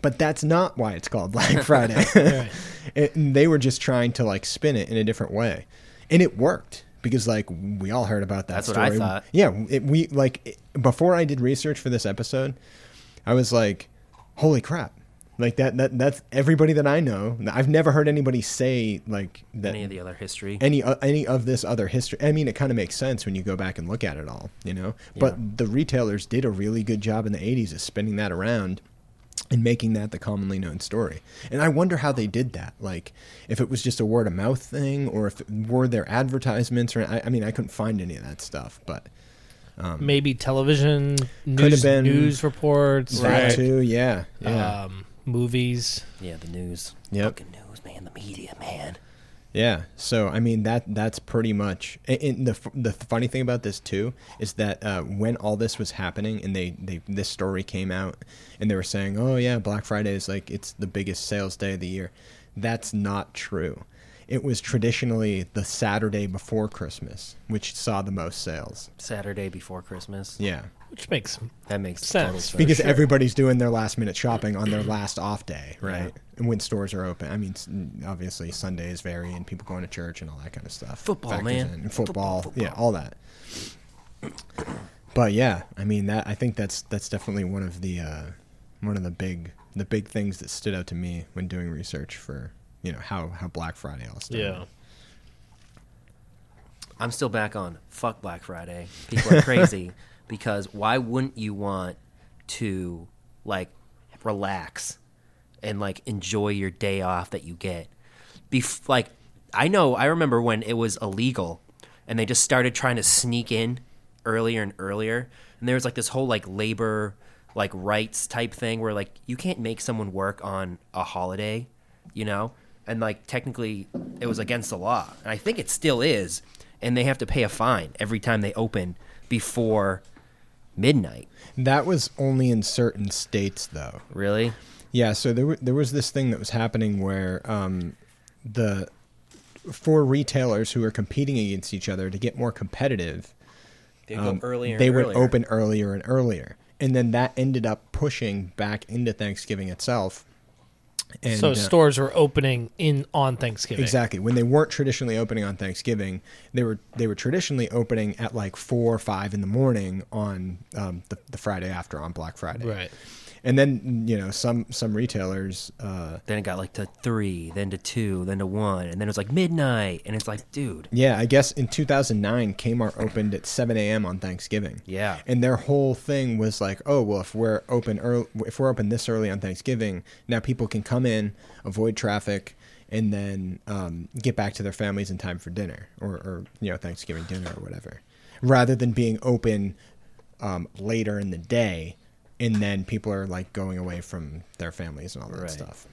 Speaker 3: But that's not why it's called Black [LAUGHS] Friday.
Speaker 2: Right. [LAUGHS]
Speaker 3: it, and they were just trying to like spin it in a different way, and it worked because like we all heard about that.
Speaker 1: That's what
Speaker 3: story.
Speaker 1: I thought.
Speaker 3: Yeah, it, we like it- before I did research for this episode, I was like, "Holy crap! Like that that that's everybody that I know. I've never heard anybody say like that
Speaker 1: Any of the other history.
Speaker 3: any uh, any of this other history. I mean, it kind of makes sense when you go back and look at it all, you know. But the retailers did a really good job in the '80s of spinning that around and making that the commonly known story. And I wonder how they did that. Like, if it was just a word of mouth thing, or if it were their advertisements, or I, I mean, I couldn't find any of that stuff. But
Speaker 2: Maybe television
Speaker 3: Could have
Speaker 2: news,
Speaker 3: been-
Speaker 2: news reports,
Speaker 3: that
Speaker 2: right?
Speaker 3: too, yeah, yeah,
Speaker 2: um, movies.
Speaker 1: yeah, the news.
Speaker 3: Yep.
Speaker 1: Fucking news, man. The media, man.
Speaker 3: Yeah. So I mean, that that's pretty much. And and the the funny thing about this too is that uh, when all this was happening, and they they this story came out, and they were saying, oh yeah, Black Friday is like it's the biggest sales day of the year. That's not true. It was traditionally the Saturday before Christmas, which saw the most sales.
Speaker 1: Saturday before Christmas.
Speaker 3: Yeah.
Speaker 2: Which makes
Speaker 1: That makes
Speaker 2: Sense.
Speaker 1: total
Speaker 3: because
Speaker 2: sure.
Speaker 3: everybody's doing their last minute shopping on their last off day, right? And when stores are open, I mean, obviously Sundays vary and people going to church and all that kind of stuff.
Speaker 1: Football, man.
Speaker 3: in. Football,
Speaker 1: Football,
Speaker 3: yeah, all that. But yeah, I mean that I think that's that's definitely one of the uh, one of the big the big things that stood out to me when doing research for you know how how Black Friday all started.
Speaker 2: yeah.
Speaker 1: I'm still back on fuck Black Friday. People are crazy [LAUGHS] because why wouldn't you want to like relax and like enjoy your day off that you get? Bef- like I know I remember when it was illegal and they just started trying to sneak in earlier and earlier and there was like this whole like labor like rights type thing where like you can't make someone work on a holiday, you know? And like technically it was against the law. And I think it still is. And they have to pay a fine every time they open before midnight.
Speaker 3: That was only in certain states though.
Speaker 1: Really?
Speaker 3: Yeah, so there wa- there was this thing that was happening where um, the for retailers who are competing against each other to get more competitive,
Speaker 1: They
Speaker 3: um,
Speaker 1: go earlier and
Speaker 3: they would
Speaker 1: earlier.
Speaker 3: open earlier and earlier, and then that ended up pushing back into Thanksgiving itself. And,
Speaker 2: so
Speaker 3: uh,
Speaker 2: stores were opening in on Thanksgiving.
Speaker 3: Exactly. When they weren't traditionally opening on Thanksgiving, they were they were traditionally opening at like four or five in the morning on um, the, the Friday after on Black Friday.
Speaker 2: Right.
Speaker 3: And then you know some some retailers uh,
Speaker 1: Then it got like to three, then to two, then to one, and then it was like midnight, and it's like, dude,
Speaker 3: Yeah, I guess in 2009, Kmart opened at 7 a.m. on Thanksgiving.
Speaker 1: Yeah.
Speaker 3: and their whole thing was like, oh well, if we're open early, if we're open this early on Thanksgiving, now people can come in, avoid traffic, and then um, get back to their families in time for dinner or, or you know Thanksgiving dinner or whatever, rather than being open um, later in the day, and then people are like going away from their families and all that
Speaker 1: Right.
Speaker 3: stuff.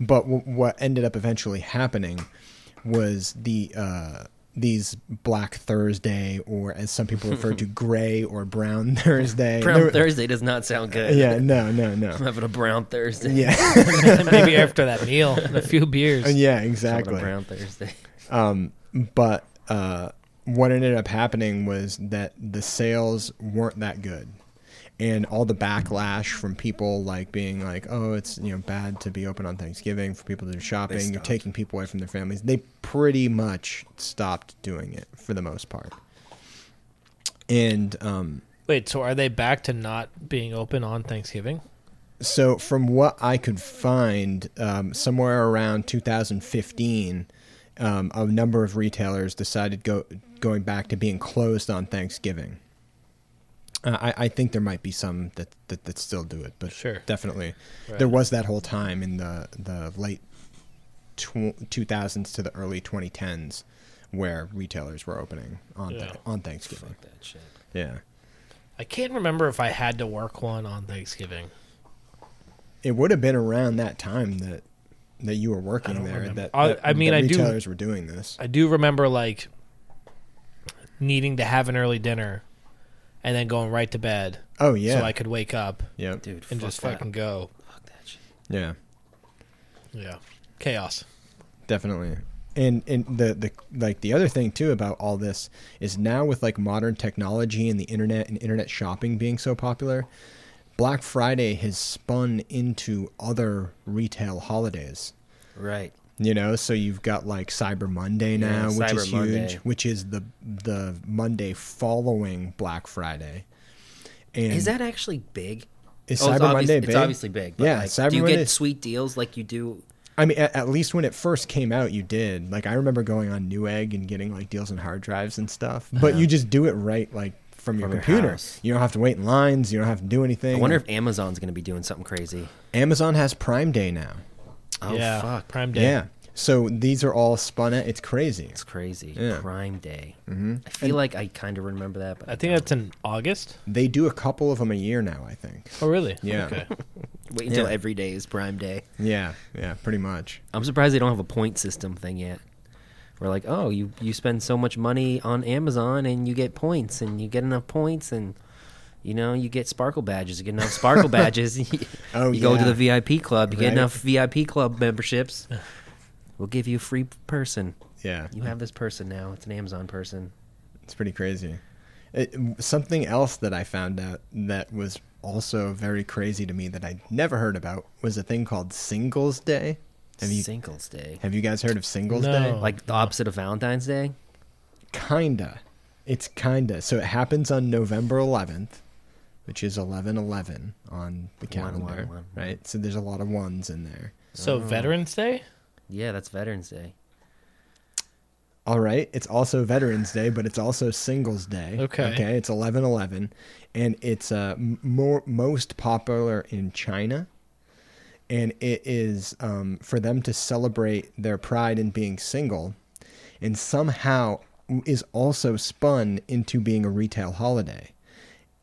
Speaker 3: But w- what ended up eventually happening was the uh, these Black Thursday, or as some people refer to, [LAUGHS] Gray or Brown [LAUGHS] Thursday.
Speaker 1: Brown Thursday does not sound good.
Speaker 3: Yeah, no, no, no.
Speaker 1: I'm having a brown Thursday.
Speaker 3: Yeah, [LAUGHS]
Speaker 2: Maybe after that meal, and a few beers.
Speaker 3: yeah,
Speaker 1: Having a
Speaker 3: exactly.
Speaker 1: brown Thursday.
Speaker 3: Um, but uh, what ended up happening was that the sales weren't that good. And all the backlash from people like being like, "Oh, it's you know bad to be open on Thanksgiving for people to do shopping. You're taking people away from their families." They pretty much stopped doing it for the most part. And um,
Speaker 2: Wait, so are they back to not being open on Thanksgiving?
Speaker 3: so from what I could find, um, somewhere around 2015, um, a number of retailers decided go going back to being closed on Thanksgiving. Uh, I, I think there might be some that, that, that still do it, but
Speaker 2: Sure.
Speaker 3: definitely
Speaker 2: Right.
Speaker 3: there was that whole time in the the late tw- 2000s to the early 2010s where retailers were opening on
Speaker 2: Yeah.
Speaker 3: th- on Thanksgiving.
Speaker 1: Fuck that shit.
Speaker 3: Yeah,
Speaker 2: I can't remember if I had to work one on Thanksgiving.
Speaker 3: it would have been around that time that that you were working
Speaker 2: don't
Speaker 3: there.
Speaker 2: remember.
Speaker 3: That,
Speaker 2: I-
Speaker 3: that
Speaker 2: I mean,
Speaker 3: that
Speaker 2: I do-
Speaker 3: retailers were doing this.
Speaker 2: I do remember like needing to have an early dinner and then going right to bed
Speaker 3: Oh yeah,
Speaker 2: so I could wake up
Speaker 3: yep,
Speaker 1: Dude,
Speaker 2: and just
Speaker 1: that.
Speaker 2: fucking go.
Speaker 1: Fuck that shit.
Speaker 3: yeah,
Speaker 2: Yeah. Chaos.
Speaker 3: definitely. And and the the like the other thing too about all this is now with like modern technology and the internet and internet shopping being so popular, Black Friday has spun into other retail holidays.
Speaker 1: Right.
Speaker 3: You know, so you've got like Cyber Monday
Speaker 1: Yeah,
Speaker 3: now, which
Speaker 1: Cyber
Speaker 3: is huge,
Speaker 1: Monday.
Speaker 3: which is the the Monday following Black Friday. And
Speaker 1: Is that actually big?
Speaker 3: Is
Speaker 1: Oh,
Speaker 3: Cyber Monday
Speaker 1: obvious,
Speaker 3: big?
Speaker 1: it's obviously big. But
Speaker 3: Yeah,
Speaker 1: like,
Speaker 3: Cyber
Speaker 1: do you
Speaker 3: Monday-
Speaker 1: get sweet deals like you do?
Speaker 3: I mean, at, at least when it first came out, you did. Like I remember going on Newegg and getting like deals on hard drives and stuff. But uh-huh. you just do it right, like from your
Speaker 1: From your
Speaker 3: computer.
Speaker 1: house.
Speaker 3: you don't have to wait in lines. You don't have to do anything.
Speaker 1: I wonder if Amazon's going to be doing something crazy.
Speaker 3: Amazon has Prime Day now.
Speaker 1: Oh
Speaker 2: yeah,
Speaker 1: fuck,
Speaker 2: Prime Day.
Speaker 3: Yeah. So these are all spun out. It's crazy.
Speaker 1: it's crazy.
Speaker 3: Yeah.
Speaker 1: Prime Day.
Speaker 3: hmm
Speaker 1: I feel like I kind of remember that, but
Speaker 2: I think that's in August.
Speaker 3: They do a couple of them a year now. I think.
Speaker 2: Oh, really?
Speaker 3: Yeah.
Speaker 2: Okay. [LAUGHS]
Speaker 1: wait until
Speaker 3: Yeah.
Speaker 1: every day is Prime Day.
Speaker 3: Yeah. Yeah. Pretty much.
Speaker 1: I'm surprised they don't have a point system thing yet. We're like, oh, you you spend so much money on Amazon and you get points, and you get enough points, and you know you get Sparkle badges. You get enough Sparkle [LAUGHS] badges. [LAUGHS] you
Speaker 3: Oh,
Speaker 1: go to the VIP club. You
Speaker 3: Right.
Speaker 1: get enough VIP club memberships. We'll give you a free person.
Speaker 3: Yeah.
Speaker 1: You have this person now. It's an Amazon person.
Speaker 3: It's pretty crazy. It, something else that I found out that was also very crazy to me that I'd never heard about was a thing called Singles Day. Have you
Speaker 1: Singles Day,
Speaker 3: have you guys heard of Singles
Speaker 2: No.
Speaker 3: Day?
Speaker 1: like the opposite of Valentine's Day.
Speaker 3: Kinda. It's kinda. So it happens on November 11th, which is 11/11 on the calendar,
Speaker 1: one, one,
Speaker 3: right? So there's a lot of ones in there.
Speaker 2: So
Speaker 1: Oh.
Speaker 2: Veterans Day.
Speaker 1: Yeah, that's Veterans Day.
Speaker 3: All right. It's also Veterans Day, but it's also Singles Day.
Speaker 2: Okay.
Speaker 3: Okay. It's 11 11. And it's uh, more, most popular in China. And it is um, for them to celebrate their pride in being single. And somehow is also spun into being a retail holiday.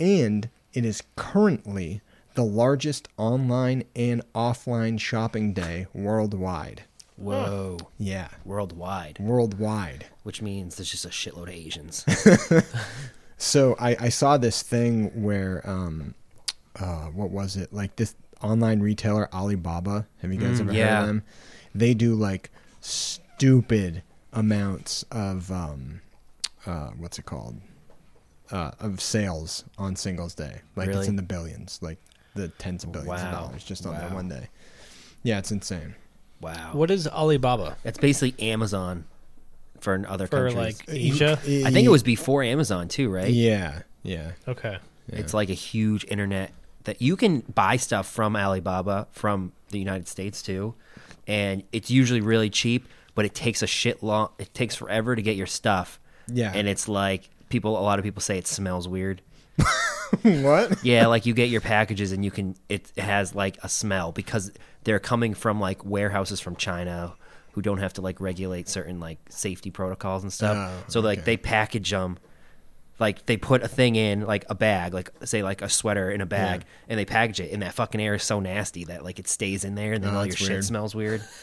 Speaker 3: And it is currently the largest online and offline shopping day worldwide.
Speaker 1: Whoa,
Speaker 3: Yeah.
Speaker 1: worldwide,
Speaker 3: Worldwide.
Speaker 1: which means there's just a shitload of Asians. [LAUGHS]
Speaker 3: So I, I saw this thing where um uh what was it? Like this online retailer Alibaba. Have you guys
Speaker 1: Mm,
Speaker 3: ever heard of them? They do like stupid amounts of um uh what's it called? Uh of sales on singles day. Like it's in the billions, like the tens of billions of dollars just on that one day. Yeah, it's insane.
Speaker 1: Wow.
Speaker 2: What is Alibaba
Speaker 1: That's basically Amazon for in other
Speaker 2: for
Speaker 1: countries.
Speaker 2: like Asia?
Speaker 1: I think it was before Amazon too, right?
Speaker 3: Yeah, yeah.
Speaker 2: Okay.
Speaker 3: yeah.
Speaker 1: It's like a huge internet that you can buy stuff from Alibaba from the United States too, and it's usually really cheap, but it takes a shit long. It takes forever to get your stuff.
Speaker 3: Yeah.
Speaker 1: and it's like people. A lot of people say it smells weird. [LAUGHS]
Speaker 3: what?
Speaker 1: Yeah, like you get your packages and you can. It has like a smell because they're coming from like warehouses from China who don't have to like regulate certain like safety protocols and stuff.
Speaker 3: Oh,
Speaker 1: so like
Speaker 3: okay.
Speaker 1: they package them. Like they put a thing in like a bag, like say like a sweater in a bag,
Speaker 3: Yeah.
Speaker 1: and they package it, and that fucking air is so nasty that like it stays in there, and then
Speaker 3: Oh,
Speaker 1: all your
Speaker 3: that's
Speaker 1: shit smells weird. [LAUGHS]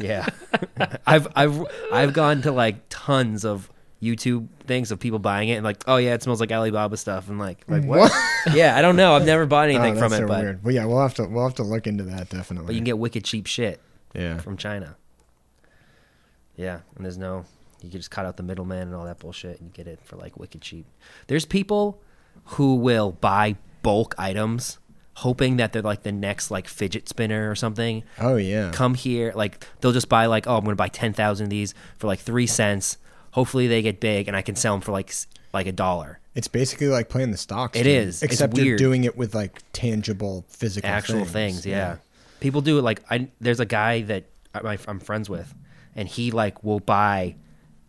Speaker 1: Yeah, [LAUGHS] I've I've I've gone to like tons of YouTube things of people buying it and like, oh yeah, it smells like Alibaba stuff, and like like what? yeah, I don't know. I've never bought [LAUGHS] oh, anything
Speaker 3: Oh,
Speaker 1: from it,
Speaker 3: so
Speaker 1: but
Speaker 3: weird. Well, yeah, we'll have to we'll have to look into that definitely.
Speaker 1: but you can get wicked cheap shit
Speaker 3: yeah.
Speaker 1: from China. Yeah, and there's no you can just cut out the middleman and all that bullshit and you get it for like wicked cheap. There's people who will buy bulk items hoping that they're like the next like fidget spinner or something.
Speaker 3: Oh yeah.
Speaker 1: Come here, like they'll just buy like, oh, I'm gonna buy ten thousand of these for like three cents. Hopefully they get big and I can sell them for like like a dollar.
Speaker 3: It's basically like playing the stocks.
Speaker 1: It is. It's
Speaker 3: Except you're
Speaker 1: weird.
Speaker 3: doing it with like tangible physical
Speaker 1: actual things. yeah. People do it like I. There's a guy that I, I'm friends with, and he like will buy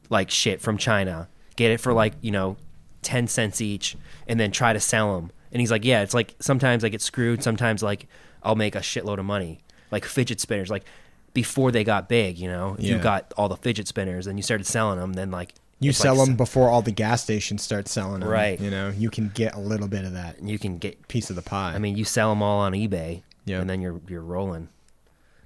Speaker 1: like shit from China, get it for like you know ten cents each, and then try to sell them. And he's like, yeah, it's like sometimes I get screwed. Sometimes like I'll make a shitload of money, like fidget spinners. Like before they got big, you know, you got all the fidget spinners, and you started selling them. Then like
Speaker 3: You sell
Speaker 1: like,
Speaker 3: them before all the gas stations start selling them.
Speaker 1: Right.
Speaker 3: You know, you can get a little bit of that
Speaker 1: You can get
Speaker 3: piece of the pie.
Speaker 1: I mean, you sell them all on eBay,
Speaker 3: Yeah.
Speaker 1: and then you're you're rolling.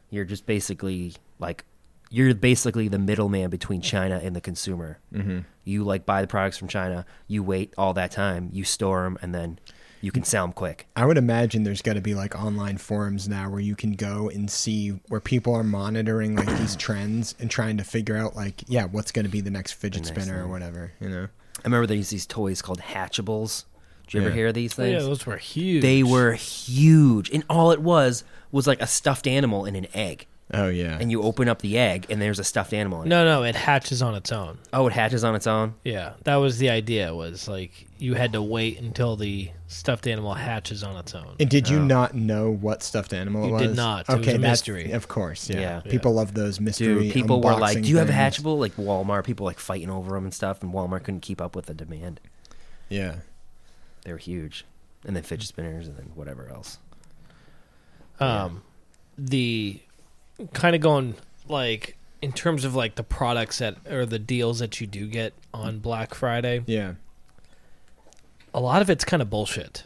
Speaker 1: You're just basically like you're basically the middleman between China and the consumer.
Speaker 3: Mhm.
Speaker 1: You like buy the products from China, you wait all that time, you store them, and then you can sell them quick.
Speaker 3: I would imagine there's got to be like online forums now where you can go and see where people are monitoring like these [CLEARS THROAT] trends and trying to figure out like, yeah, what's going to be the next fidget
Speaker 1: The next
Speaker 3: spinner or whatever. You know.
Speaker 1: I remember there used these toys called Hatchables. Did you ever hear of these
Speaker 2: Oh, yeah,
Speaker 1: things?
Speaker 2: those were huge.
Speaker 1: they were huge, and all it was was like a stuffed animal in an egg.
Speaker 3: Oh yeah.
Speaker 1: and you open up the egg and there's a stuffed animal in it.
Speaker 2: No, no, it hatches on its own.
Speaker 1: Oh, it hatches on its own.
Speaker 2: Yeah, that was the idea. Was like you had to wait until the stuffed animal hatches on its own.
Speaker 3: And did you
Speaker 1: Oh.
Speaker 3: not know what stuffed animal it
Speaker 2: You
Speaker 3: was?
Speaker 2: did not. It was a
Speaker 3: that's-
Speaker 2: mystery.
Speaker 3: Of course, yeah.
Speaker 1: Yeah.
Speaker 3: People love those mystery.
Speaker 1: Dude, people were like,
Speaker 3: unboxing
Speaker 1: "Do you have a
Speaker 3: things."
Speaker 1: hatchable?" Like Walmart, people like fighting over them and stuff, and Walmart couldn't keep up with the demand.
Speaker 3: Yeah.
Speaker 1: They were huge, and then fidget spinners, and then whatever else.
Speaker 2: um the kind of going like in terms of like the products that or the deals that you do get on Black Friday,
Speaker 3: Yeah.
Speaker 2: a lot of it's kind of bullshit.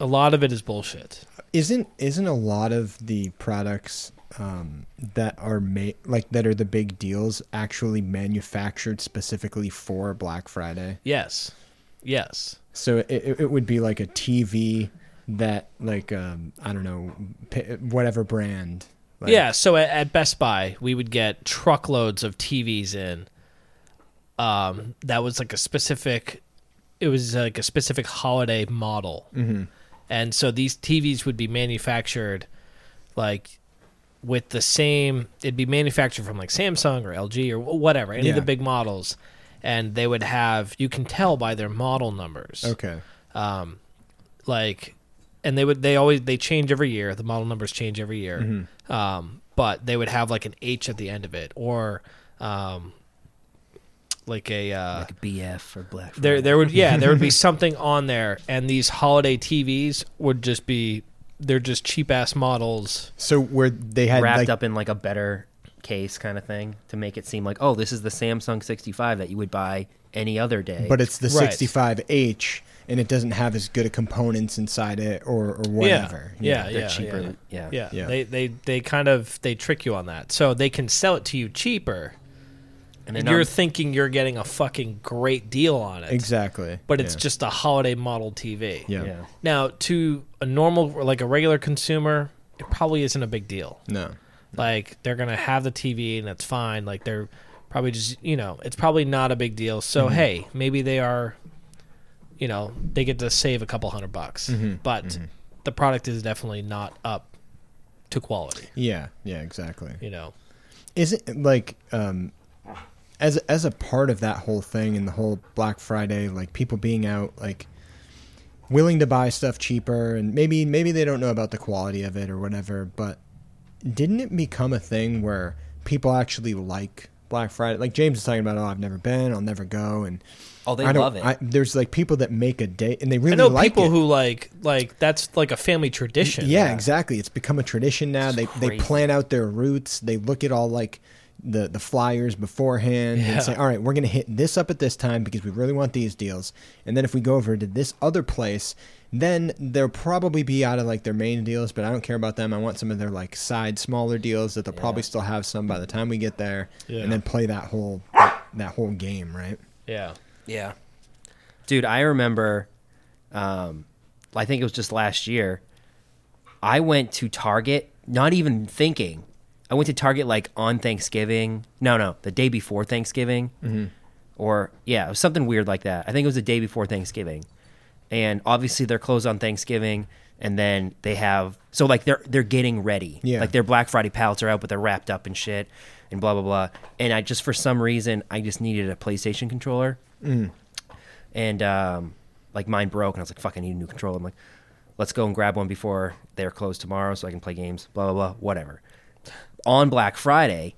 Speaker 2: A lot of it is bullshit.
Speaker 3: Isn't isn't a lot of the products um, that are made like that are the big deals actually manufactured specifically for Black Friday?
Speaker 2: Yes. Yes.
Speaker 3: So it, it would be like a TV that like um, I don't know whatever brand. Like,
Speaker 2: yeah, so at, at Best Buy, we would get truckloads of TVs in. Um, that was like a specific. It was like a specific holiday model,
Speaker 3: Mhm.
Speaker 2: and so these TVs would be manufactured, like, with the same. It'd be manufactured from like Samsung or LG or whatever, any of the big models, and they would have. You can tell by their model numbers
Speaker 3: Okay.
Speaker 2: um, like, and they would they always they change every year. The model numbers change every year,
Speaker 3: Mm-hmm.
Speaker 2: um, but they would have like an H at the end of it, or um, like a uh,
Speaker 1: like a BF or Black.
Speaker 2: there there would yeah there would be [LAUGHS] something on there, and these holiday TVs would just be they're just cheap ass models.
Speaker 3: So where they had
Speaker 1: wrapped
Speaker 3: like
Speaker 1: up in like a better case kind of thing to make it seem like, oh, this is the Samsung 65 that you would buy any other day.
Speaker 3: but it's the
Speaker 2: Right.
Speaker 3: 65H and it doesn't have as good a components inside it or, or whatever.
Speaker 2: Yeah,
Speaker 1: they're
Speaker 2: yeah,
Speaker 1: cheaper.
Speaker 2: yeah.
Speaker 1: Yeah.
Speaker 2: Yeah,
Speaker 3: Yeah.
Speaker 2: they they they kind of they trick you on that, so they can sell it to you cheaper.
Speaker 1: and
Speaker 2: And you're
Speaker 1: not,
Speaker 2: thinking you're getting a fucking great deal on it.
Speaker 3: Exactly.
Speaker 2: but it's
Speaker 3: Yeah.
Speaker 2: just a holiday model TV.
Speaker 3: yeah.
Speaker 1: yeah.
Speaker 2: Now, to a normal, like a regular consumer, it probably isn't a big deal.
Speaker 3: No.
Speaker 2: Like they're gonna have the TV and that's fine. Like they're probably just, you know, it's probably not a big deal. So
Speaker 3: Mm-hmm.
Speaker 2: hey, maybe they are, you know, they get to save a couple hundred bucks.
Speaker 3: Mm-hmm.
Speaker 2: But the product is definitely not up to quality.
Speaker 3: Yeah. Yeah. Exactly.
Speaker 2: You know.
Speaker 3: Is it like um, as as a part of that whole thing and the whole Black Friday, like people being out like willing to buy stuff cheaper and maybe maybe they don't know about the quality of it or whatever, but didn't it become a thing where people actually like Black Friday? Like James is talking about, oh, I've never been, I'll never go, and
Speaker 1: Oh, they
Speaker 3: I don't-
Speaker 1: love it.
Speaker 3: I, there's like people that make a day and they really
Speaker 2: I know
Speaker 3: like
Speaker 2: people
Speaker 3: it.
Speaker 2: who like like that's like a family tradition.
Speaker 3: Yeah, exactly. It's become a tradition now.
Speaker 1: It's
Speaker 3: they they plan out their routes. They look at all like the the flyers beforehand
Speaker 2: Yeah.
Speaker 3: and say, "All right, we're going to hit this up at this time because we really want these deals." And then if we go over to this other place, then they'll probably be out of like their main deals, but I don't care about them. I want some of their like side smaller deals that they'll probably still have some by the time we get there,
Speaker 2: Yeah.
Speaker 3: and then play that whole that whole game, right?
Speaker 2: Yeah.
Speaker 1: Yeah. Dude, I remember um I think it was just last year. I went to Target not even thinking. I went to Target like on Thanksgiving. No, no, the day before Thanksgiving. Or yeah, it was something weird like that. I think it was the day before Thanksgiving. And obviously they're closed on Thanksgiving and then they have so like they're they're getting ready.
Speaker 3: Yeah.
Speaker 1: Like their Black Friday pallets are out but they're wrapped up and shit and blah blah blah. And I just for some reason I just needed a PlayStation controller and um, like mine broke, and I was like, "Fuck, I need a new controller." I'm like, "Let's go and grab one before they're closed tomorrow, so I can play games." Blah blah blah, whatever. On Black Friday,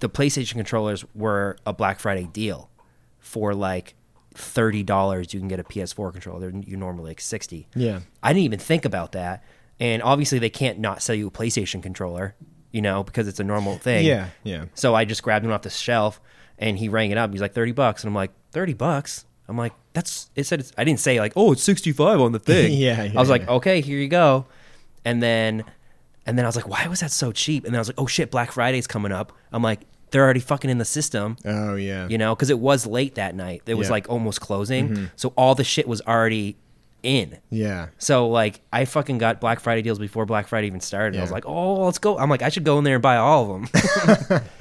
Speaker 1: the PlayStation controllers were a Black Friday deal for like thirty dollars. You can get a PS4 controller. They're you normally like sixty.
Speaker 3: Yeah.
Speaker 1: I didn't even think about that, and obviously they can't not sell you a PlayStation controller, you know, because it's a normal thing.
Speaker 3: Yeah, yeah.
Speaker 1: So I just grabbed him off the shelf and he rang it up. He's like, 30 bucks. And I'm like, 30 bucks? I'm like, that's, it said, it's, I didn't say like, oh, it's 65 on the thing.
Speaker 3: Yeah, [LAUGHS] yeah,
Speaker 1: I was like,
Speaker 3: yeah.
Speaker 1: okay, here you go. And then, and then I was like, why was that so cheap? And then I was like, oh shit, Black Friday's coming up. I'm like, they're already fucking in the system,
Speaker 3: Oh yeah.
Speaker 1: you know, because it was late that night. It was
Speaker 3: Yeah. Mm-hmm.
Speaker 1: like almost closing. So all the shit was already in.
Speaker 3: Yeah.
Speaker 1: So like I fucking got Black Friday deals before Black Friday even started. I was like, oh, let's go. I'm like, I should go in there and buy all of them. [LAUGHS]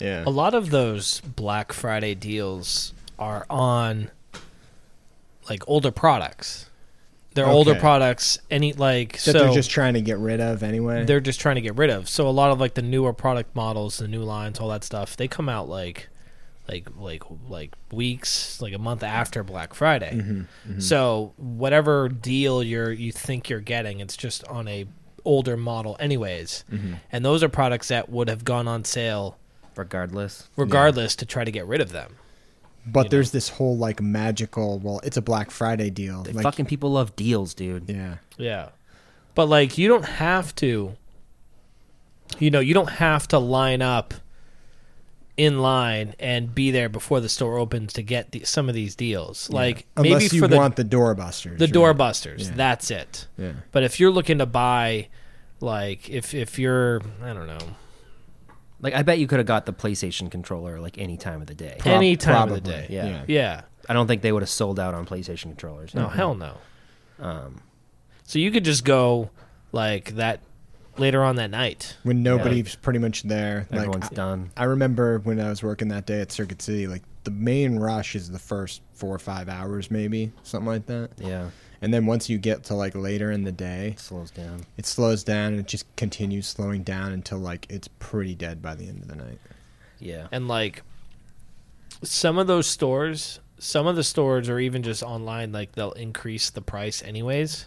Speaker 3: Yeah.
Speaker 2: A lot of those Black Friday deals are on like older products. They're older products. Any like
Speaker 3: that
Speaker 2: so
Speaker 3: they're just trying to get rid of anyway.
Speaker 2: they're just trying to get rid of. So a lot of like the newer product models, the new lines, all that stuff, they come out like like like like weeks, like a month after Black Friday.
Speaker 3: Mm-hmm,
Speaker 2: So whatever deal you're you think you're getting, it's just on a older model anyways.
Speaker 3: Mm-hmm.
Speaker 2: And those are products that would have gone on sale
Speaker 1: regardless.
Speaker 2: regardless to try to get rid of them.
Speaker 3: But
Speaker 2: you
Speaker 3: there's this whole like magical. Well, it's a Black Friday deal. Like,
Speaker 1: fucking people love deals, dude.
Speaker 3: yeah.
Speaker 2: Yeah. But like you don't have to you know, you don't have to line up in line and be there before the store opens to get the, some of these deals. Like
Speaker 3: Unless
Speaker 2: maybe
Speaker 3: you
Speaker 2: for the
Speaker 3: want the doorbusters.
Speaker 2: the
Speaker 3: right?
Speaker 2: doorbusters,
Speaker 3: Yeah.
Speaker 2: that's it.
Speaker 3: Yeah.
Speaker 2: But if you're looking to buy like if if you're I don't know,
Speaker 1: Like I bet you could have got the PlayStation controller like any time of the day.
Speaker 3: Prob-
Speaker 2: any time of the day.
Speaker 1: Yeah.
Speaker 3: yeah.
Speaker 2: Yeah.
Speaker 1: I don't think they would have sold out on PlayStation controllers.
Speaker 2: No, hell no.
Speaker 1: Um,
Speaker 2: So you could just go like that later on that night.
Speaker 3: When nobody's pretty much there. Like,
Speaker 1: everyone's
Speaker 3: I,
Speaker 1: done.
Speaker 3: I remember when I was working that day at Circuit City, like the main rush is the first four or five hours, maybe something like that.
Speaker 1: Yeah,
Speaker 3: And then once you get to like later in the day,
Speaker 1: it slows down.
Speaker 3: it slows down and it just continues slowing down until like it's pretty dead by the end of the night.
Speaker 1: Yeah,
Speaker 2: and like some of those stores some of the stores or even just online like they'll increase the price anyways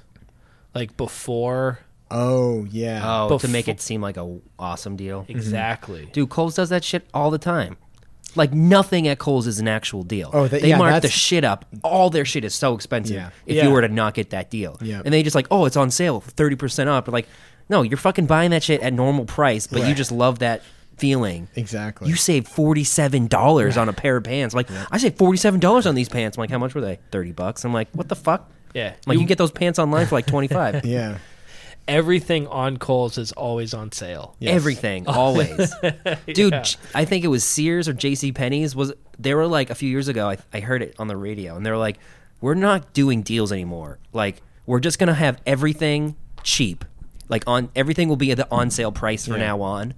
Speaker 2: like before
Speaker 3: Oh yeah.
Speaker 1: Oh, to make it seem like a awesome deal.
Speaker 2: exactly
Speaker 1: Dude, Kohl's does that shit all the time. Like nothing at Kohl's is an actual deal.
Speaker 3: Oh, that-
Speaker 1: they
Speaker 3: yeah,
Speaker 1: mark the shit up. All their shit is so expensive.
Speaker 3: Yeah.
Speaker 1: If
Speaker 2: Yeah.
Speaker 1: you were to not get that deal,
Speaker 3: Yeah.
Speaker 1: and they just like, oh, it's on sale, thirty percent off. But like, no, you're fucking buying that shit at normal price, but you just love that feeling.
Speaker 3: exactly.
Speaker 1: You saved forty seven dollars on a pair of pants. Like, I saved forty seven dollars on these pants. I'm like, how much were they? Thirty bucks. I'm like, what the fuck?
Speaker 2: yeah
Speaker 1: I'm like, you, can get those pants online for like twenty five. [LAUGHS]
Speaker 3: yeah.
Speaker 2: Everything on Kohl's is always on sale
Speaker 3: Yes.
Speaker 1: Everything, [LAUGHS] always, [LAUGHS] dude.
Speaker 2: Yeah.
Speaker 1: I think it was Sears or J.C. Penney's. Was they were like a few years ago? I, I heard it on the radio, and they were like, "We're not doing deals anymore. Like, we're just gonna have everything cheap. Like on everything will be at the on sale price from
Speaker 3: Yeah.
Speaker 1: now on."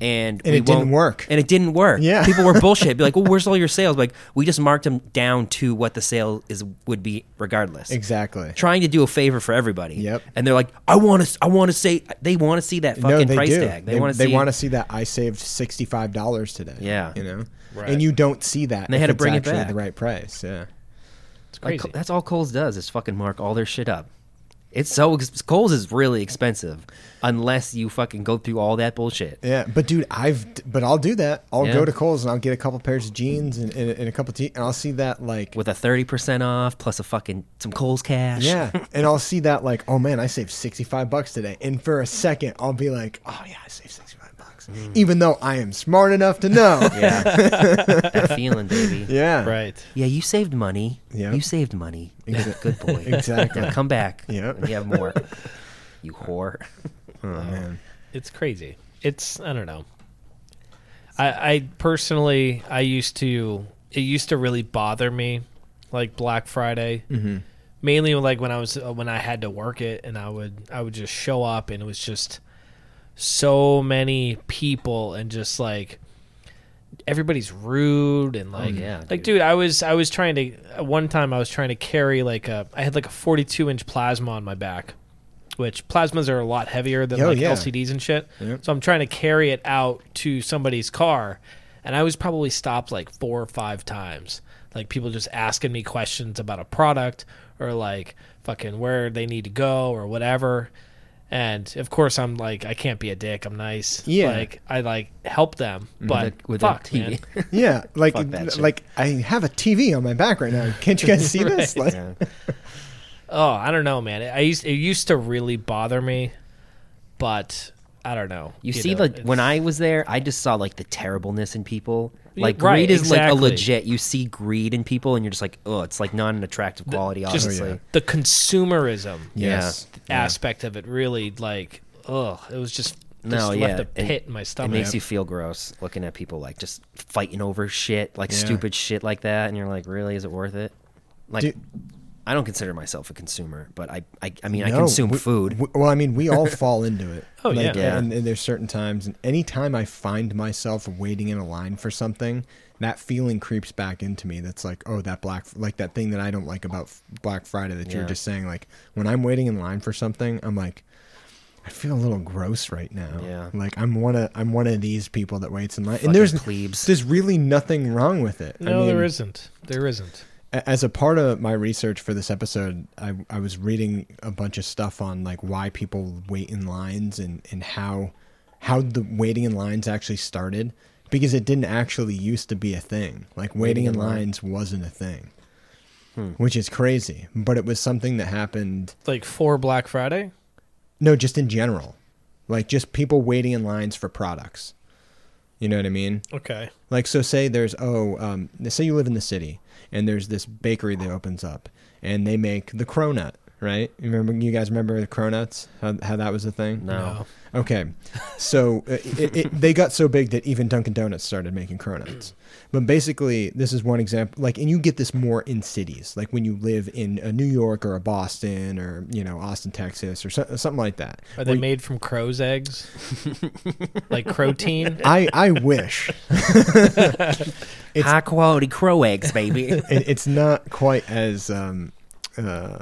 Speaker 1: And,
Speaker 3: And
Speaker 1: we
Speaker 3: it didn't
Speaker 1: won't-
Speaker 3: work.
Speaker 1: And it didn't work.
Speaker 3: Yeah.
Speaker 1: people were [LAUGHS] bullshit. Be like, "Well, where's all your sales?" Like, we just marked them down to what the sale is would be regardless
Speaker 3: Exactly.
Speaker 1: trying to do a favor for everybody.
Speaker 3: Yep.
Speaker 1: And they're like, I want to, I want to say, they want to see that fucking
Speaker 3: no, they
Speaker 1: price
Speaker 3: do.
Speaker 1: tag. They,
Speaker 3: They,
Speaker 1: want to
Speaker 3: they
Speaker 1: see.
Speaker 3: want to see that I saved sixty five dollars today.
Speaker 1: Yeah.
Speaker 3: You know?
Speaker 2: Right.
Speaker 3: And you don't see that.
Speaker 1: And they had to bring it
Speaker 3: actually
Speaker 1: back.
Speaker 3: the right price. Yeah.
Speaker 2: it's
Speaker 1: Like,
Speaker 2: crazy
Speaker 1: that's all Kohl's does is fucking mark all their shit up. It's so Kohl's is really expensive unless you fucking go through all that bullshit.
Speaker 3: Yeah, but dude, I've but I'll do that. I'll
Speaker 1: yeah.
Speaker 3: go to Kohl's and I'll get a couple pairs of jeans and, and, and a couple t- and I'll see that like
Speaker 1: with a thirty percent off plus a fucking some Kohl's cash.
Speaker 3: Yeah, [LAUGHS] and I'll see that like oh man, I saved sixty five bucks today, and for a second I'll be like oh yeah, I saved. 65. Mm. Even though I am smart enough to know. [LAUGHS]
Speaker 1: yeah. [LAUGHS] that feeling, baby.
Speaker 3: Yeah.
Speaker 2: Right.
Speaker 1: Yeah, you saved money.
Speaker 3: Yeah.
Speaker 1: You saved money.
Speaker 3: Exa-
Speaker 1: Good boy. [LAUGHS]
Speaker 3: Exactly.
Speaker 1: Now come back.
Speaker 3: Yeah.
Speaker 1: we you have more. You whore.
Speaker 3: Oh, um, man.
Speaker 2: It's crazy. It's, I don't know. I, I personally, I used to, it used to really bother me, like Black Friday.
Speaker 3: Mm-hmm
Speaker 2: mainly like when I was uh, when I had to work it and I would I would just show up and it was just so many people and just like everybody's rude and like oh,
Speaker 1: yeah,
Speaker 2: like
Speaker 1: dude.
Speaker 2: dude I was I was trying to one time I was trying to carry like a I had like a 42 inch plasma on my back which plasmas are a lot heavier than
Speaker 3: Oh,
Speaker 2: like
Speaker 3: yeah.
Speaker 2: LCDs and shit
Speaker 3: Yep.
Speaker 2: so I'm trying to carry it out to somebody's car and I was probably stopped like four or five times like people just asking me questions about a product or like fucking where they need to go or whatever and of course I'm like I can't be a dick I'm nice
Speaker 3: Yeah.
Speaker 2: like I like help them mm-hmm. but
Speaker 1: with a, with a
Speaker 2: fuck
Speaker 1: TV.
Speaker 2: man. [LAUGHS] [LAUGHS]
Speaker 3: yeah, like
Speaker 1: Fuck that
Speaker 3: like I have a TV on my back right now. Can't you guys see [LAUGHS] this? Like,
Speaker 1: Yeah.
Speaker 2: oh I don't know man I used it used to really bother me but I don't know
Speaker 1: You, see,
Speaker 2: know,
Speaker 1: like
Speaker 2: it's-
Speaker 1: when I was there, I just saw like the terribleness in people. Like
Speaker 2: right,
Speaker 1: greed is
Speaker 2: exactly.
Speaker 1: like a legit. You see greed in people, and you're just like, oh, it's like not an attractive quality.
Speaker 2: just
Speaker 1: Obviously,
Speaker 3: yeah.
Speaker 2: the consumerism
Speaker 3: yes,
Speaker 2: aspect of it really like ugh it was just, just
Speaker 1: No,
Speaker 2: left
Speaker 1: yeah,
Speaker 2: a
Speaker 1: it-
Speaker 2: pit in my stomach.
Speaker 1: it makes you feel gross looking at people like just fighting over shit, like
Speaker 3: Yeah.
Speaker 1: stupid shit like that, and you're like, really, is it worth it? Like,
Speaker 3: Dude.
Speaker 1: I don't consider myself a consumer, but I I, I mean I
Speaker 3: No,
Speaker 1: consume
Speaker 3: we-
Speaker 1: food.
Speaker 3: we- well, I mean, we all fall into it. [LAUGHS]
Speaker 2: Oh, yeah.
Speaker 1: Yeah.
Speaker 3: And, and there's certain times, and anytime I find myself waiting in a line for something, that feeling creeps back into me. That's like, oh, that black, like that thing that I don't like about Black Friday that you're just saying. Like when I'm waiting in line for something, I'm like, I feel a little gross right now.
Speaker 1: Yeah.
Speaker 3: Like I'm one of I'm one of these people that waits in line,
Speaker 1: Fucking
Speaker 3: and there's
Speaker 1: plebes.
Speaker 3: there's really nothing wrong with it. I
Speaker 2: No, there
Speaker 3: mean,
Speaker 2: isn't. There isn't.
Speaker 3: As a part of my research for this episode, I, I was reading a bunch of stuff on like why people wait in lines and, and how how the waiting in lines actually started because it didn't actually used to be a thing. Like waiting,
Speaker 1: Waiting
Speaker 3: in
Speaker 1: in line.
Speaker 3: lines wasn't a thing,
Speaker 1: Hmm.
Speaker 3: which is crazy. But it was something that happened.
Speaker 2: Like for Black Friday.
Speaker 3: No, just in general, like just people waiting in lines for products. You know what I mean?
Speaker 2: Okay.
Speaker 3: Like, so say there's, oh, um, say you live in the city and there's this bakery that opens up and they make the cronut, right? You remember, you guys remember the cronuts? How, how that was a thing?
Speaker 1: No.
Speaker 3: Okay. So uh, it, it, they got so big that even Dunkin' Donuts started making cronuts. But basically, this is one example. Like, and you get this more in cities, like when you live in a New York or a Boston or, you know, Austin, Texas or so, something like that.
Speaker 2: Are they
Speaker 3: Where-
Speaker 2: made from crow's eggs? [LAUGHS] like protein? [LAUGHS]
Speaker 3: I, I wish. [LAUGHS] It's-
Speaker 1: High quality crow eggs, baby.
Speaker 3: it, it's not quite as um uh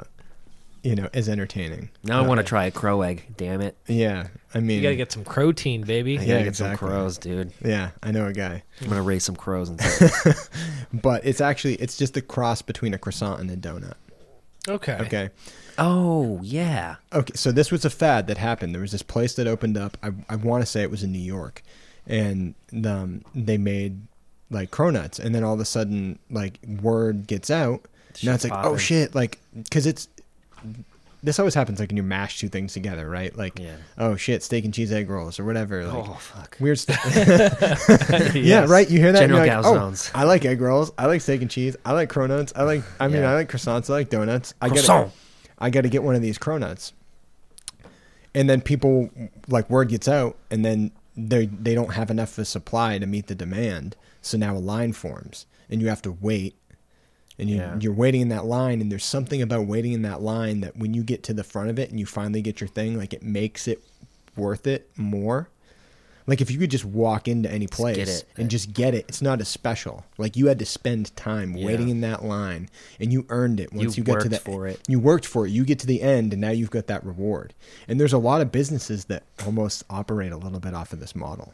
Speaker 3: you know as entertaining
Speaker 1: now I want to try a crow egg. Damn it!
Speaker 3: yeah i mean
Speaker 2: You gotta get some protein, baby.
Speaker 1: I
Speaker 3: Yeah,
Speaker 1: gotta get
Speaker 3: exactly.
Speaker 1: some crows, dude.
Speaker 3: yeah i know a guy
Speaker 1: I'm gonna raise some crows and [LAUGHS]
Speaker 3: but it's actually it's just a cross between a croissant and a donut
Speaker 2: Okay.
Speaker 3: okay
Speaker 1: Oh yeah.
Speaker 3: okay so this was a fad that happened there was this place that opened up i, I want to say it was in new york and um, they made like cronuts and then all of a sudden like word gets out now it's like oh
Speaker 1: popping.
Speaker 3: shit like because it's this always happens like when you mash two things together right? Like
Speaker 1: Yeah.
Speaker 3: oh shit steak and cheese egg rolls or whatever like
Speaker 1: oh fuck.
Speaker 3: weird stuff. [LAUGHS] [LAUGHS]
Speaker 2: Yes.
Speaker 3: yeah right? You hear that
Speaker 1: General
Speaker 3: like, oh, i like egg rolls. I like steak and cheese. I like cronuts. I like i mean
Speaker 1: Yeah.
Speaker 3: i like croissants. I like donuts. I gotta
Speaker 1: Croissant.
Speaker 3: i gotta get one of these cronuts. And then people like word gets out and then they they don't have enough of a supply to meet the demand. So now a line forms and you have to wait and you,
Speaker 1: Yeah.
Speaker 3: you're waiting in that line and there's something about waiting in that line that when you get to the front of it and you finally get your thing like it makes it worth it more like if you could just walk into any place and just get it it's not as special like you had to spend time
Speaker 1: Yeah.
Speaker 3: waiting in that line and you earned it once
Speaker 1: You
Speaker 3: you, got to the
Speaker 1: for it.
Speaker 3: you worked for it you get to the end and now you've got that reward and there's a lot of businesses that almost operate a little bit off of this model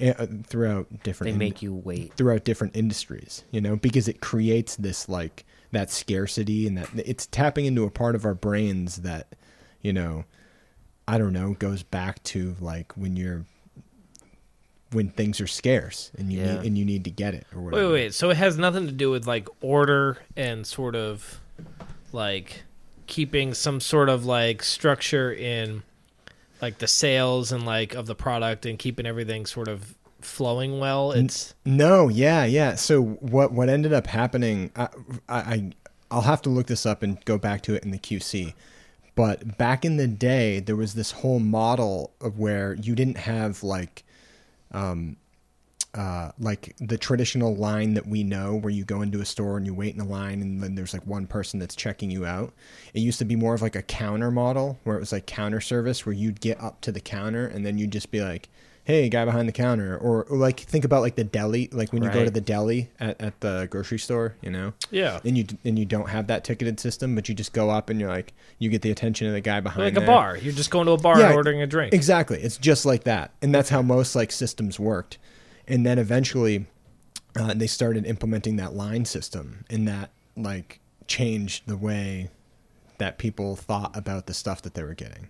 Speaker 3: Uh, throughout different
Speaker 1: They
Speaker 3: ind-
Speaker 1: make you wait.
Speaker 3: throughout different industries, you know, because it creates this like that scarcity and that it's tapping into a part of our brains that, you know, I don't know, goes back to like when you're when things are scarce and you
Speaker 1: Yeah.
Speaker 3: need and you need to get it or whatever.
Speaker 2: wait, wait. So it has nothing to do with like order and sort of like keeping some sort of like structure in like the sales and like of the product and keeping everything sort of flowing well. It's
Speaker 3: No, yeah, yeah. So what what ended up happening? I, I I'll have to look this up and go back to it in the QC. But back in the day, there was this whole model of where you didn't have like, um, uh, like the traditional line that we know, where you go into a store and you wait in a line, and then there's like one person that's checking you out. It used to be more of like a counter model, where it was like counter service, where you'd get up to the counter and then you'd just be like, "Hey, guy behind the counter," or, or like think about like the deli, like when you go to the deli at, at the grocery store, you know
Speaker 2: yeah.
Speaker 3: and you and you don't have that ticketed system, but you just go up and you're like you get the attention of the guy behind
Speaker 2: Like a bar. You're just going to a bar
Speaker 3: Yeah,
Speaker 2: and ordering a drink.
Speaker 3: Exactly, it's just like that, and that's how most like systems worked. And then eventually, uh, they started implementing that line system, and that like changed the way that people thought about the stuff that they were getting.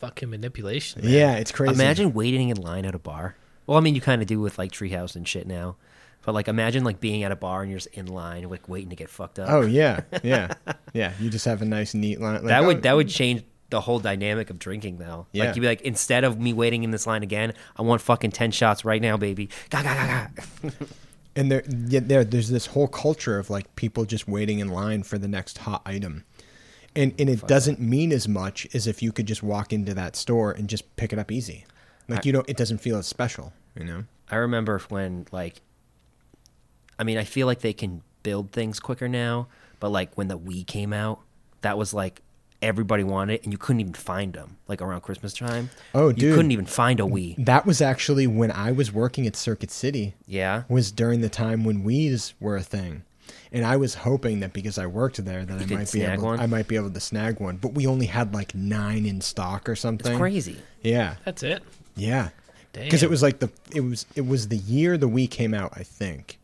Speaker 2: Fucking manipulation. man.
Speaker 3: Yeah, it's crazy.
Speaker 1: Imagine waiting in line at a bar. Well, I mean, you kind of do with like Treehouse and shit now. But like, imagine like being at a bar and you're just in line, like waiting to get fucked up.
Speaker 3: Oh yeah, [LAUGHS] yeah, yeah. You just have a nice neat line. Like,
Speaker 1: that
Speaker 3: oh,
Speaker 1: would that would change the whole dynamic of drinking though.
Speaker 3: Yeah.
Speaker 1: Like you'd be like, instead of me waiting in this line again, I want fucking ten shots right now, baby. Ga ga ga ga. [LAUGHS]
Speaker 3: and there, yeah, there, there's this whole culture of like people just waiting in line for the next hot item, and and it doesn't mean as much as if you could just walk into that store and just pick it up easy, like you don't. It doesn't feel as special, you know.
Speaker 1: I remember when like, I mean, I feel like they can build things quicker now, but But like when the Wii came out, that was like everybody wanted it, and you couldn't even find them. Like around Christmas time.
Speaker 3: Oh, dude, you
Speaker 1: couldn't even find a Wii.
Speaker 3: That was actually when I was working at Circuit City.
Speaker 1: Yeah.
Speaker 3: Was during the time when Wii's were a thing. And I was hoping that because I worked there that I might be able
Speaker 1: one?
Speaker 3: I might be able to snag one. But we only had like nine in stock or
Speaker 1: It's
Speaker 3: something.
Speaker 1: crazy.
Speaker 3: Yeah.
Speaker 2: That's it.
Speaker 3: Yeah. Because it was like the it was it was the year the Wii came out, I think.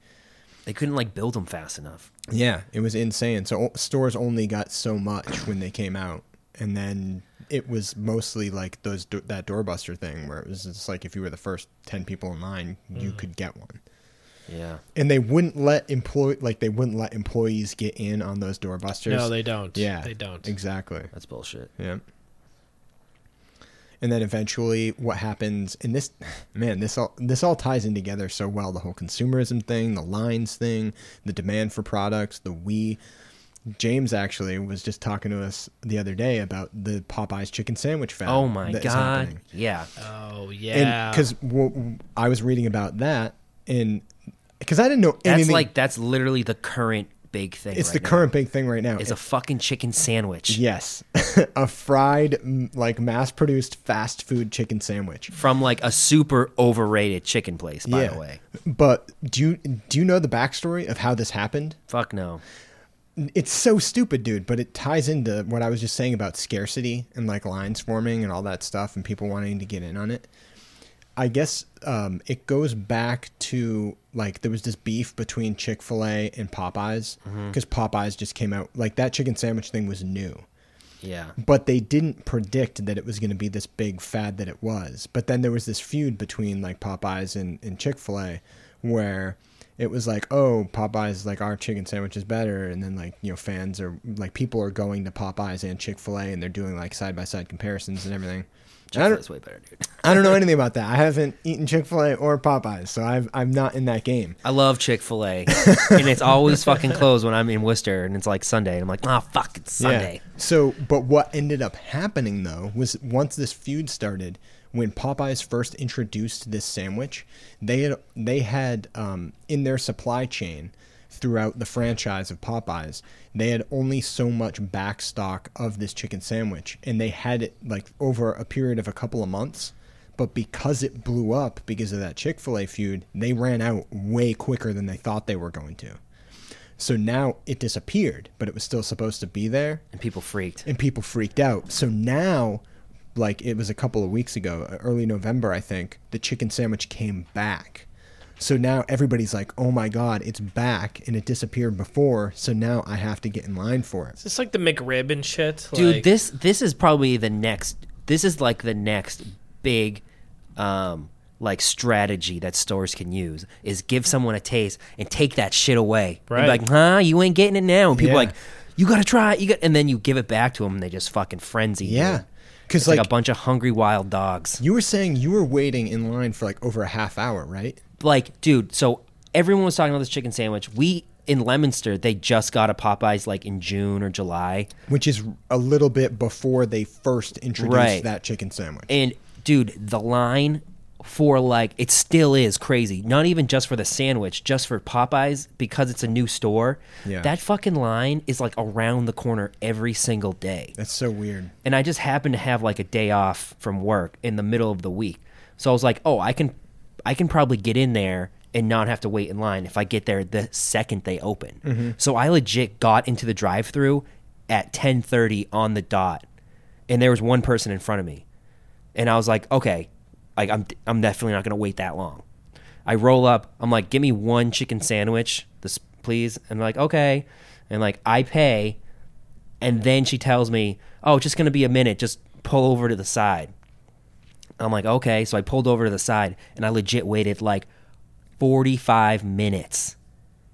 Speaker 1: They couldn't like build them fast enough.
Speaker 3: Yeah, it was insane. So stores only got so much when they came out, and then it was mostly like those do- that doorbuster thing where it was just like if you were the first ten people in line,
Speaker 1: Mm.
Speaker 3: you could get one.
Speaker 1: Yeah.
Speaker 3: And they wouldn't let employ like they wouldn't let employees get in on those doorbusters.
Speaker 2: no, they don't.
Speaker 3: yeah,
Speaker 2: they don't.
Speaker 3: exactly.
Speaker 1: That's bullshit.
Speaker 3: Yeah. And then eventually, what happens? And this, man, this all this all ties in together so well. The whole consumerism thing, the lines thing, the demand for products, the we. James actually was just talking to us the other day about the Popeyes chicken sandwich fad.
Speaker 1: Oh my
Speaker 3: that is
Speaker 1: god.
Speaker 3: happening.
Speaker 1: Yeah.
Speaker 2: Oh yeah.
Speaker 3: Because w- I was reading about that, and because I didn't know
Speaker 1: That's
Speaker 3: anything.
Speaker 1: like that's literally the current big thing.
Speaker 3: it's
Speaker 1: right
Speaker 3: the
Speaker 1: now,
Speaker 3: current big thing right now.
Speaker 1: is a fucking chicken sandwich
Speaker 3: yes, [LAUGHS] a fried, like mass-produced fast food chicken sandwich.
Speaker 1: from like a super overrated chicken place. By the way,
Speaker 3: But do you do you know the backstory of how this happened?
Speaker 1: fuck no.
Speaker 3: It's so stupid, dude, but it ties into what I was just saying about scarcity and like lines forming and all that stuff and people wanting to get in on it. I guess um, it goes back to like there was this beef between Chick Fil A and Popeyes mm-hmm. because Popeyes just came out like that chicken sandwich thing was new.
Speaker 1: Yeah.
Speaker 3: but they didn't predict that it was going to be this big fad that it was. But then there was this feud between like Popeyes and, and Chick fil A where it was like, oh, Popeyes, like our chicken sandwich is better. And then like, you know, fans are like, people are going to Popeyes and Chick fil A and they're doing like side by side comparisons and everything.
Speaker 1: Chick-fil-A's way better, dude. [LAUGHS]
Speaker 3: I don't know anything about that. I [LAUGHS] haven't eaten Chick fil A or Popeyes, so I've, I'm not in that game.
Speaker 1: I love Chick Fil A, [LAUGHS] and it's always fucking closed when I'm in Worcester, and it's like Sunday, and I'm like, oh fuck, it's Sunday.
Speaker 3: Yeah. So, but what ended up happening though was once this feud started, when Popeyes first introduced this sandwich, they had they had um, in their supply chain throughout the franchise of Popeyes, they had only so much back stock of this chicken sandwich, and they had it like over a period of a couple of months. But because it blew up because of that Chick Fil A feud, they ran out way quicker than they thought they were going to. So now it disappeared, but it was still supposed to be there,
Speaker 1: And people freaked.
Speaker 3: and people freaked out. So now, like it was a couple of weeks ago, early November, I think, the chicken sandwich came back. So now everybody's like, "Oh my god, it's back!" and it disappeared before. So now I have to get in line for it. it.
Speaker 2: Is this like the McRib and shit?
Speaker 1: dude
Speaker 2: Like-
Speaker 1: this this is probably the next this is like the next big um like strategy that stores can use is give someone a taste and take that shit away And be
Speaker 2: Right.
Speaker 1: like huh you ain't getting it now and people are
Speaker 3: Yeah.
Speaker 1: like you gotta try it you got and then you give it back to them and they just fucking frenzy.
Speaker 3: Yeah, because
Speaker 1: like,
Speaker 3: like,
Speaker 1: a bunch of hungry wild dogs
Speaker 3: you were saying, you were waiting in line for like over a half hour, right?
Speaker 1: Like dude so everyone was talking about this chicken sandwich we in leominster they just got a popeyes like in june or july
Speaker 3: Which is a little bit before they first introduced
Speaker 1: Right.
Speaker 3: that chicken sandwich.
Speaker 1: And dude, the line for like it still is crazy. Not even just for the sandwich, just for Popeyes because it's a new store.
Speaker 3: Yeah.
Speaker 1: That fucking line is like around the corner every single day.
Speaker 3: That's so weird.
Speaker 1: And I just happened to have like a day off from work in the middle of the week. So I was like, "Oh, I can I can probably get in there and not have to wait in line if I get there the second they open." Mm-hmm. So I legit got into the drive-through at 10:30 on the dot. And there was one person in front of me and I was like, okay, like I'm I'm definitely not gonna wait that long. I roll up. I'm like, give me one chicken sandwich, this please. And they're like, okay, and like I pay, and then she tells me, oh, it's just gonna be a minute. Just pull over to the side. I'm like, okay. So I pulled over to the side, and I legit waited like 45 minutes,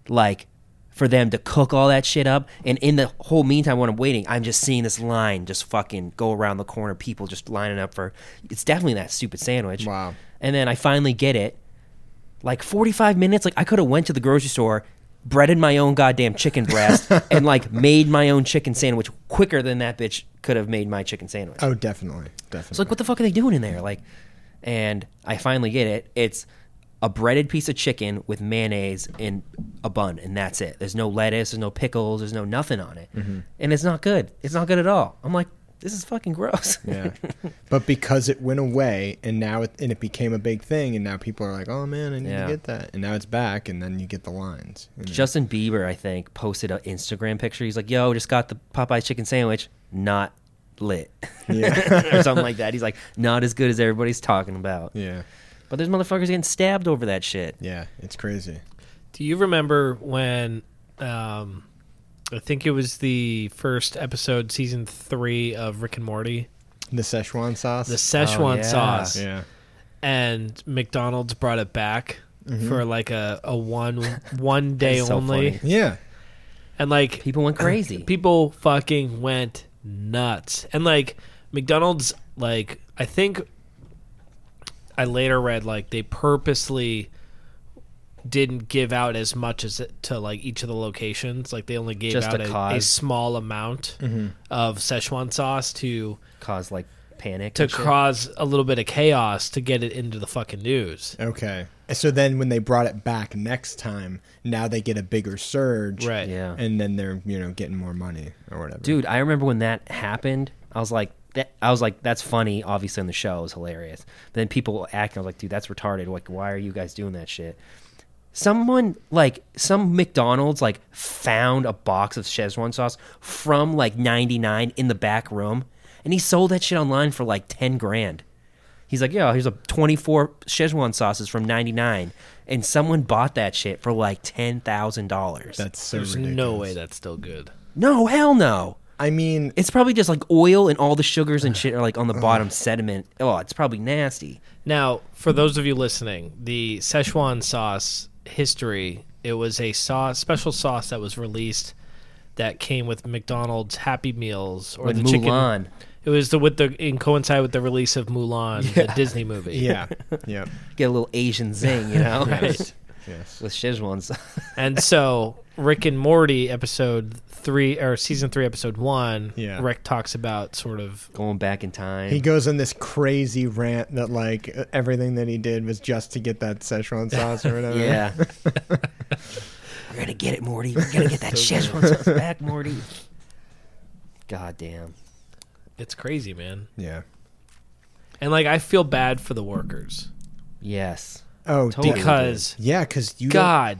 Speaker 1: like for them to cook all that shit up. And in the whole meantime, when I'm waiting, I'm just seeing this line just fucking go around the corner. People just lining up for. It's definitely that stupid sandwich.
Speaker 3: Wow.
Speaker 1: And then I finally get it. Like 45 minutes. Like I could have went to the grocery store, breaded my own goddamn chicken breast, [LAUGHS] and like made my own chicken sandwich quicker than that bitch could have made my chicken sandwich.
Speaker 3: Oh, definitely, definitely.
Speaker 1: It's like, what the fuck are they doing in there? Like, and I finally get it. It's a breaded piece of chicken with mayonnaise in a bun, and that's it. There's no lettuce, there's no pickles, there's no nothing on it,
Speaker 3: Mm-hmm.
Speaker 1: and it's not good. It's not good at all. I'm like, this is fucking gross.
Speaker 3: Yeah, [LAUGHS] but because it went away and now it, and it became a big thing, and now people are like, "Oh man, I need
Speaker 1: Yeah.
Speaker 3: to get that," and now it's back, and then you get the lines. you know?
Speaker 1: Justin Bieber, I think, posted an Instagram picture. He's like, "Yo, just got the Popeye chicken sandwich, not lit,
Speaker 3: yeah, [LAUGHS]
Speaker 1: or something like that." He's like, "Not as good as everybody's talking about."
Speaker 3: yeah,
Speaker 1: But there's motherfuckers getting stabbed over that shit.
Speaker 3: yeah. It's crazy.
Speaker 2: Do you remember when um, I think it was the first episode, season three of Rick and Morty,
Speaker 3: The Szechuan sauce.
Speaker 2: the Szechuan oh,
Speaker 1: yeah.
Speaker 2: sauce,
Speaker 3: yeah,
Speaker 2: and McDonald's brought it back mm-hmm. for like a, a one one [LAUGHS] day
Speaker 1: That's so
Speaker 2: only,
Speaker 1: funny.
Speaker 3: yeah,
Speaker 2: and like
Speaker 1: People went crazy.
Speaker 2: people fucking went nuts and like mcdonald's like i think i later read like they purposely didn't give out as much as it to like each of the locations like they only gave
Speaker 1: Just
Speaker 2: out
Speaker 1: to
Speaker 2: a, a small amount mm-hmm. of szechuan sauce to
Speaker 1: Cause like panic.
Speaker 2: to cause a little bit of chaos to get it into the fucking news
Speaker 3: okay. So then when they brought it back next time, now they get a bigger surge,
Speaker 2: right
Speaker 1: Yeah.
Speaker 3: And then they're you know getting more money or whatever.
Speaker 1: Dude, I remember when that happened. I was like, that, I was like, that's funny. Obviously, in the show, it was hilarious. But then people acting, I was like, dude, that's retarded. Like, why are you guys doing that shit? Someone like some McDonald's like found a box of Szechuan sauce from like '99 in the back room, and he sold that shit online for like ten grand. He's like, yeah, here's a 24 Szechuan sauces from '99, and someone bought that shit for like ten thousand dollars.
Speaker 3: That's so
Speaker 2: there's
Speaker 3: ridiculous.
Speaker 2: no way that's still good
Speaker 1: No, hell no.
Speaker 3: I mean,
Speaker 1: It's probably just like oil and all the sugars and shit are like on the bottom sediment. Oh, it's probably nasty.
Speaker 2: Now, for those of you listening, the Szechuan sauce history, it was a sauce, special sauce that was released that came with McDonald's Happy Meals or
Speaker 1: With
Speaker 2: the
Speaker 1: Mulan.
Speaker 2: chicken. It was the with the in coincide with the release of Mulan, the Disney movie. [LAUGHS]
Speaker 3: yeah, [LAUGHS] yeah,
Speaker 1: Get a little Asian zing, you [LAUGHS] know,
Speaker 2: Right.
Speaker 3: yes.
Speaker 1: with Szechuan sauce.
Speaker 2: And so Rick and Morty episode three or season three episode one,
Speaker 3: Yeah.
Speaker 2: Rick talks about sort of
Speaker 1: Going back in time.
Speaker 3: He goes on this crazy rant that like everything that he did was just to get that Szechuan sauce or whatever.
Speaker 1: yeah. [LAUGHS] [LAUGHS] We're gonna get it, Morty. We're gonna get that [LAUGHS] Szechuan sauce back, Morty. God damn.
Speaker 2: it's crazy, man.
Speaker 3: yeah.
Speaker 2: And like I feel bad for the workers
Speaker 1: Yes.
Speaker 3: Oh,
Speaker 1: Totally.
Speaker 3: dude.
Speaker 2: because
Speaker 3: yeah, because you don't-
Speaker 2: God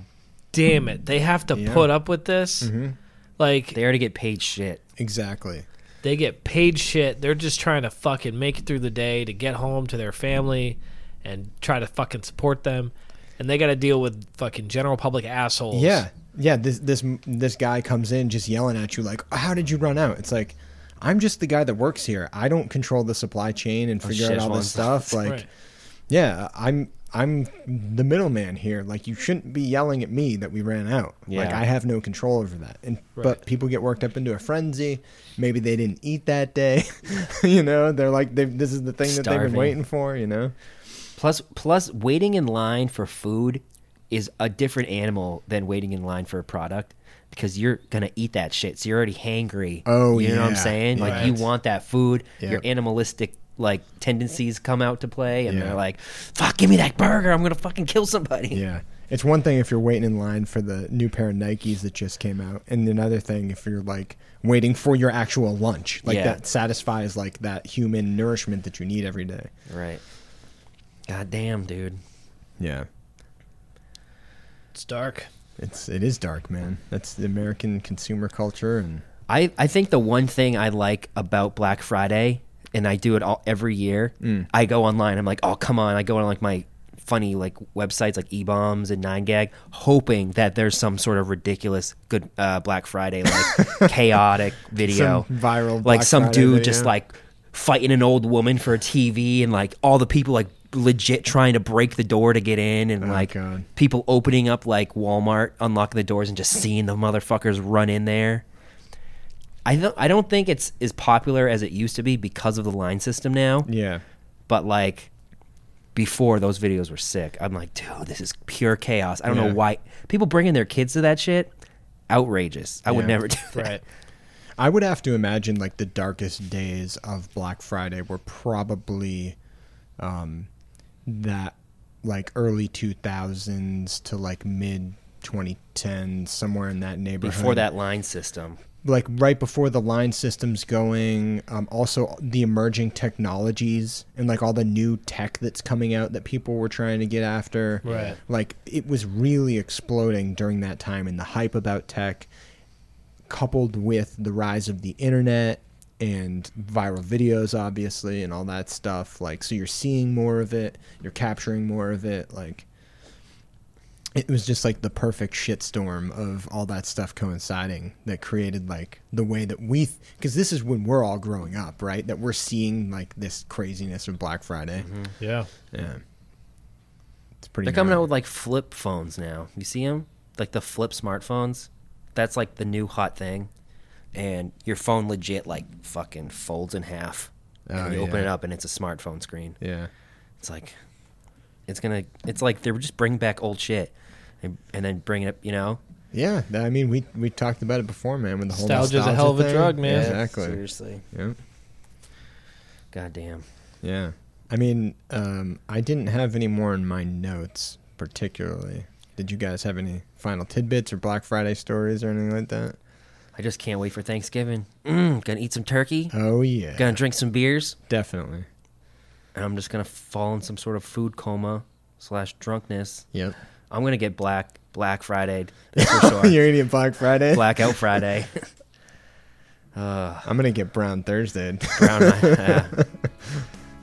Speaker 2: damn it. They have to
Speaker 3: Yeah.
Speaker 2: put up with this.
Speaker 3: Mhm.
Speaker 2: Like
Speaker 1: They already get paid shit.
Speaker 3: exactly.
Speaker 2: they get paid shit. They're just trying to fucking make it through the day to get home to their family and try to fucking support them. And they got to deal with fucking general public assholes.
Speaker 3: Yeah, yeah. This this this guy comes in just yelling at you like, "How did you run out?" It's like, I'm just the guy that works here. I don't control the supply chain and figure out all this [LAUGHS] stuff. Like,
Speaker 2: Right.
Speaker 3: yeah, I'm I'm the middleman here. Like, you shouldn't be yelling at me that we ran out. Like, I have no control over that. And
Speaker 2: Right.
Speaker 3: but people get worked up into a frenzy. Maybe they didn't eat that day. [LAUGHS] you know, they're like, they this is the thing that they've been waiting for. You know.
Speaker 1: Plus, plus, waiting in line for food is a different animal than waiting in line for a product because you're gonna eat that shit. So you're already hangry.
Speaker 3: Oh,
Speaker 1: you know what I'm
Speaker 3: yeah.
Speaker 1: saying? Like you want that food.
Speaker 3: Yeah.
Speaker 1: Your animalistic like tendencies come out to play, and
Speaker 3: Yeah.
Speaker 1: they're like, "Fuck, give me that burger! I'm gonna fucking kill somebody."
Speaker 3: Yeah. It's one thing if you're waiting in line for the new pair of Nikes that just came out, and another thing if you're like waiting for your actual lunch, like
Speaker 1: Yeah.
Speaker 3: that satisfies like that human nourishment that you need every day.
Speaker 1: Right. God damn, dude.
Speaker 3: Yeah,
Speaker 2: It's dark.
Speaker 3: it's it is dark, man. That's the American consumer culture, and
Speaker 1: I, I think the one thing I like about Black Friday, and I do it all every year,
Speaker 3: Mm.
Speaker 1: I go online. I'm like, oh come on! I go on like my funny like websites like eBaum's and Nine Gag, hoping that there's some sort of ridiculous good uh, Black Friday like [LAUGHS] chaotic video,
Speaker 3: Some viral
Speaker 1: like
Speaker 3: Black
Speaker 1: some
Speaker 3: Friday
Speaker 1: dude
Speaker 3: video.
Speaker 1: just like fighting an old woman for a TV, and like all the people like legit trying to break the door to get in, and
Speaker 3: Oh,
Speaker 1: like
Speaker 3: God.
Speaker 1: people opening up like Walmart, unlocking the doors, and just seeing the motherfuckers run in there. I don't. I don't think it's as popular as it used to be because of the line system now.
Speaker 3: yeah,
Speaker 1: But like before, those videos were sick. I'm like, dude, this is pure chaos. I don't
Speaker 3: Yeah.
Speaker 1: know why people bringing their kids to that shit. Outrageous. I would never do that.
Speaker 2: Right.
Speaker 3: I would have to imagine like the darkest days of Black Friday were probably um, that like early 2000s to like mid 2010 somewhere in that neighborhood.
Speaker 1: Before that line system.
Speaker 3: Like right before the line systems going um, also the emerging technologies and like all the new tech that's coming out that people were trying to get after
Speaker 2: Right.
Speaker 3: like it was really exploding during that time and the hype about tech coupled with the rise of the internet and viral videos obviously and all that stuff like so you're seeing more of it you're capturing more of it like it was just like the perfect shitstorm of all that stuff coinciding that created like the way that we because this is when we're all growing up right that we're seeing like this craziness of black friday mm-hmm.
Speaker 2: Yeah.
Speaker 3: yeah it's pretty
Speaker 1: They're coming
Speaker 3: gnarly.
Speaker 1: out with like flip phones now. You see them? Like the flip smartphones. That's like the new hot thing. And your phone legit like fucking folds in half.
Speaker 3: Oh,
Speaker 1: and you open it up and it's a smartphone screen.
Speaker 3: yeah
Speaker 1: It's like it's gonna it's like they're just bringing back old shit and, and then bring it up, you know?
Speaker 3: yeah i mean we we talked about it before man with the whole
Speaker 2: Nostalgia's a hell of a
Speaker 3: thing.
Speaker 2: drug, man.
Speaker 3: Yeah, exactly
Speaker 1: Seriously.
Speaker 3: yeah
Speaker 1: God damn.
Speaker 3: yeah i mean um i didn't have any more in my notes particularly did you guys have any final tidbits or black friday stories or anything like that
Speaker 1: I just can't wait for Thanksgiving. Mm, gonna eat some turkey.
Speaker 3: oh yeah
Speaker 1: Gonna drink some beers.
Speaker 3: definitely
Speaker 1: And I'm just gonna fall in some sort of food coma slash drunkenness.
Speaker 3: yep
Speaker 1: I'm gonna get black Black Friday that's for [LAUGHS] sure.
Speaker 3: you're gonna get black friday
Speaker 1: Blackout Friday. uh, [LAUGHS]
Speaker 3: i'm gonna get brown thursday
Speaker 1: brown. [LAUGHS] yeah.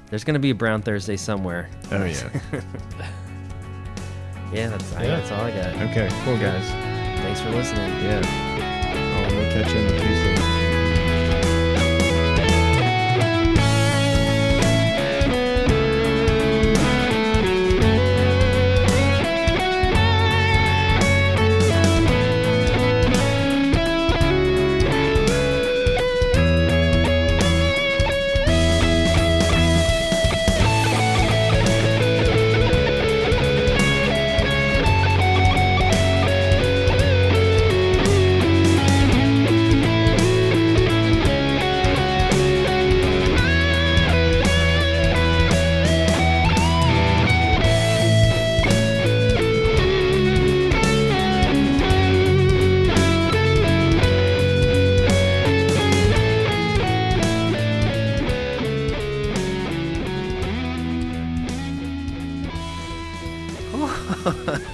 Speaker 1: There's gonna be a Brown Thursday somewhere.
Speaker 3: oh yeah
Speaker 1: Yeah, that's I, that's all I got.
Speaker 3: okay cool guys
Speaker 1: Thanks for listening.
Speaker 3: yeah oh, we'll catch you on the tuesday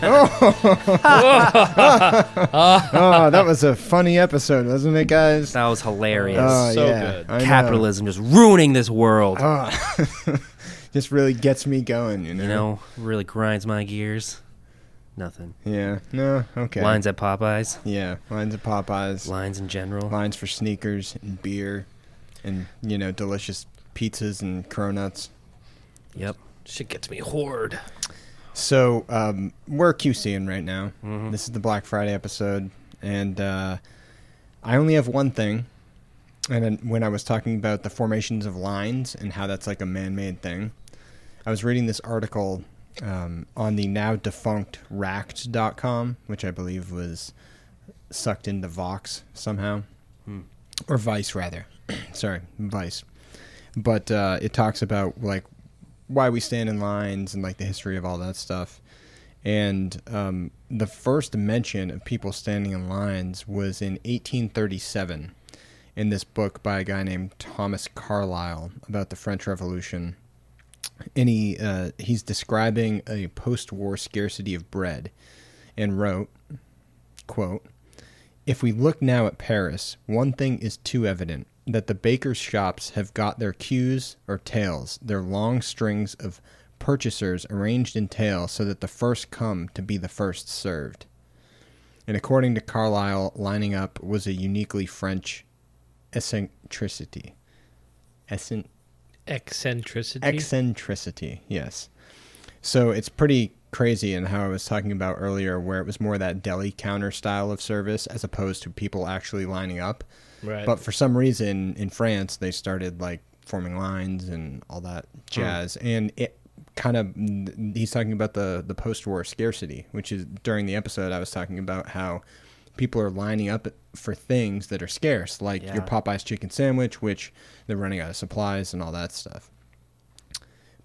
Speaker 3: Oh. [LAUGHS] oh, that was a funny episode, wasn't it, guys?
Speaker 1: That was hilarious.
Speaker 3: Oh,
Speaker 2: so
Speaker 3: yeah.
Speaker 2: good.
Speaker 3: I know.
Speaker 1: Capitalism just ruining this world.
Speaker 3: Oh. [LAUGHS] just really gets me going, you know.
Speaker 1: You know, really grinds my gears. Nothing.
Speaker 3: Yeah. No. Okay.
Speaker 1: Lines at Popeyes.
Speaker 3: Yeah. Lines at Popeyes.
Speaker 1: Lines in general.
Speaker 3: Lines for sneakers and beer, and you know, delicious pizzas and cronuts.
Speaker 1: Yep.
Speaker 2: Shit gets me hoard.
Speaker 3: So um, we're QCing right now.
Speaker 1: Mhm.
Speaker 3: This is the Black Friday episode, and uh, I only have one thing. And then when I was talking about the formations of lines and how that's like a man-made thing, I was reading this article um, on the now defunct Racked.com, which I believe was sucked into Vox somehow,
Speaker 1: Hmm.
Speaker 3: or Vice rather. [CLEARS THROAT] Sorry, Vice. But uh, it talks about like why we stand in lines and like the history of all that stuff. And um, the first mention of people standing in lines was in 1837 in this book by a guy named Thomas Carlyle about the French Revolution. And he uh, he's describing a post-war scarcity of bread, and wrote, "quote If we look now at Paris, one thing is too evident: that the bakers' shops have got their queues or tails, their long strings of purchasers arranged in tail so that the first come to be the first served. And according to Carlyle, lining up was a uniquely French eccentricity. Essen-
Speaker 2: Eccentricity.
Speaker 3: eccentricity, yes. So it's pretty crazy in how I was talking about earlier, where it was more that deli counter style of service as opposed to people actually lining up.
Speaker 2: Right.
Speaker 3: But for some reason in France, they started like forming lines and all that jazz. And it kind of, he's talking about the, the post war scarcity, which is during the episode, I was talking about how people are lining up for things that are scarce, like your Popeye's chicken sandwich, which they're running out of supplies and all that stuff.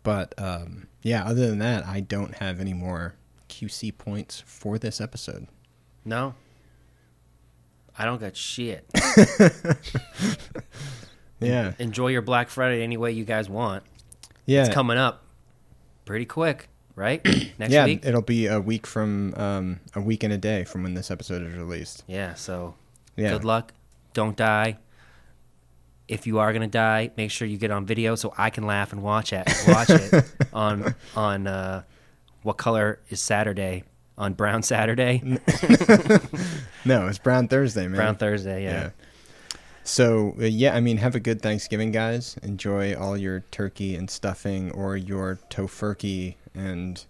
Speaker 3: But um, yeah, other than that, I don't have any more QC points for this episode.
Speaker 1: No. I don't got shit. [LAUGHS]
Speaker 3: Yeah,
Speaker 1: Enjoy your Black Friday any way you guys want.
Speaker 3: yeah,
Speaker 1: It's coming up pretty quick, right? [CLEARS THROAT] Next
Speaker 3: yeah.
Speaker 1: week.
Speaker 3: It'll be a week from um, a week and a day from when this episode is released.
Speaker 1: Yeah. So
Speaker 3: Yeah,
Speaker 1: good luck. Don't die. If you are gonna die, make sure you get on video so I can laugh and watch it. Watch it [LAUGHS] on on uh, what color is Saturday on Brown Saturday, [LAUGHS]
Speaker 3: no, it's Brown Thursday, man.
Speaker 1: Brown Thursday. Yeah.
Speaker 3: So uh, yeah, I mean, have a good Thanksgiving, guys. Enjoy all your turkey and stuffing, or your tofurkey, and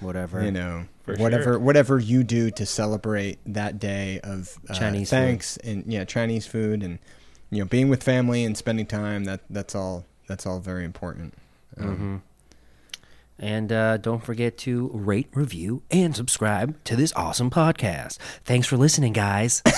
Speaker 1: Whatever.
Speaker 3: you know
Speaker 2: For
Speaker 3: whatever
Speaker 2: sure.
Speaker 3: whatever you do to celebrate that day of uh,
Speaker 1: Chinese food.
Speaker 3: thanks and yeah Chinese food and you know being with family and spending time. That that's all that's all very important. Um,
Speaker 1: hmm And uh, don't forget to rate, review, and subscribe to this awesome podcast. Thanks for listening, guys. [LAUGHS]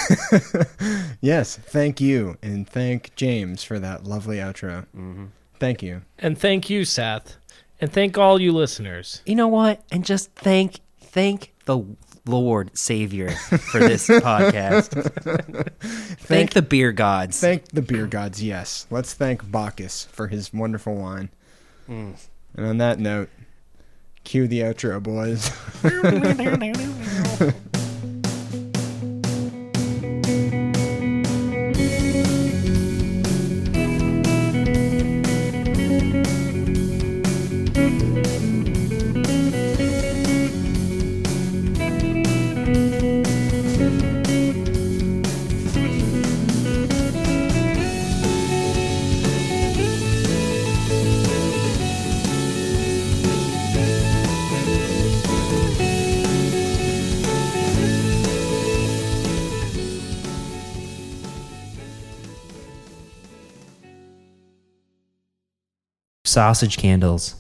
Speaker 3: Yes, thank you, and thank James for that lovely outro.
Speaker 1: Mm-hmm.
Speaker 3: Thank you.
Speaker 2: And thank you, Seth. And thank all you listeners.
Speaker 1: you know what? And just thank thank the Lord Savior for this [LAUGHS] podcast. thank, the beer gods.
Speaker 3: Thank the beer gods. Yes, let's thank Bacchus for his wonderful wine.
Speaker 1: Mm.
Speaker 3: And on that note, cue the outro, boys. [LAUGHS] [LAUGHS]
Speaker 4: Sausage candles.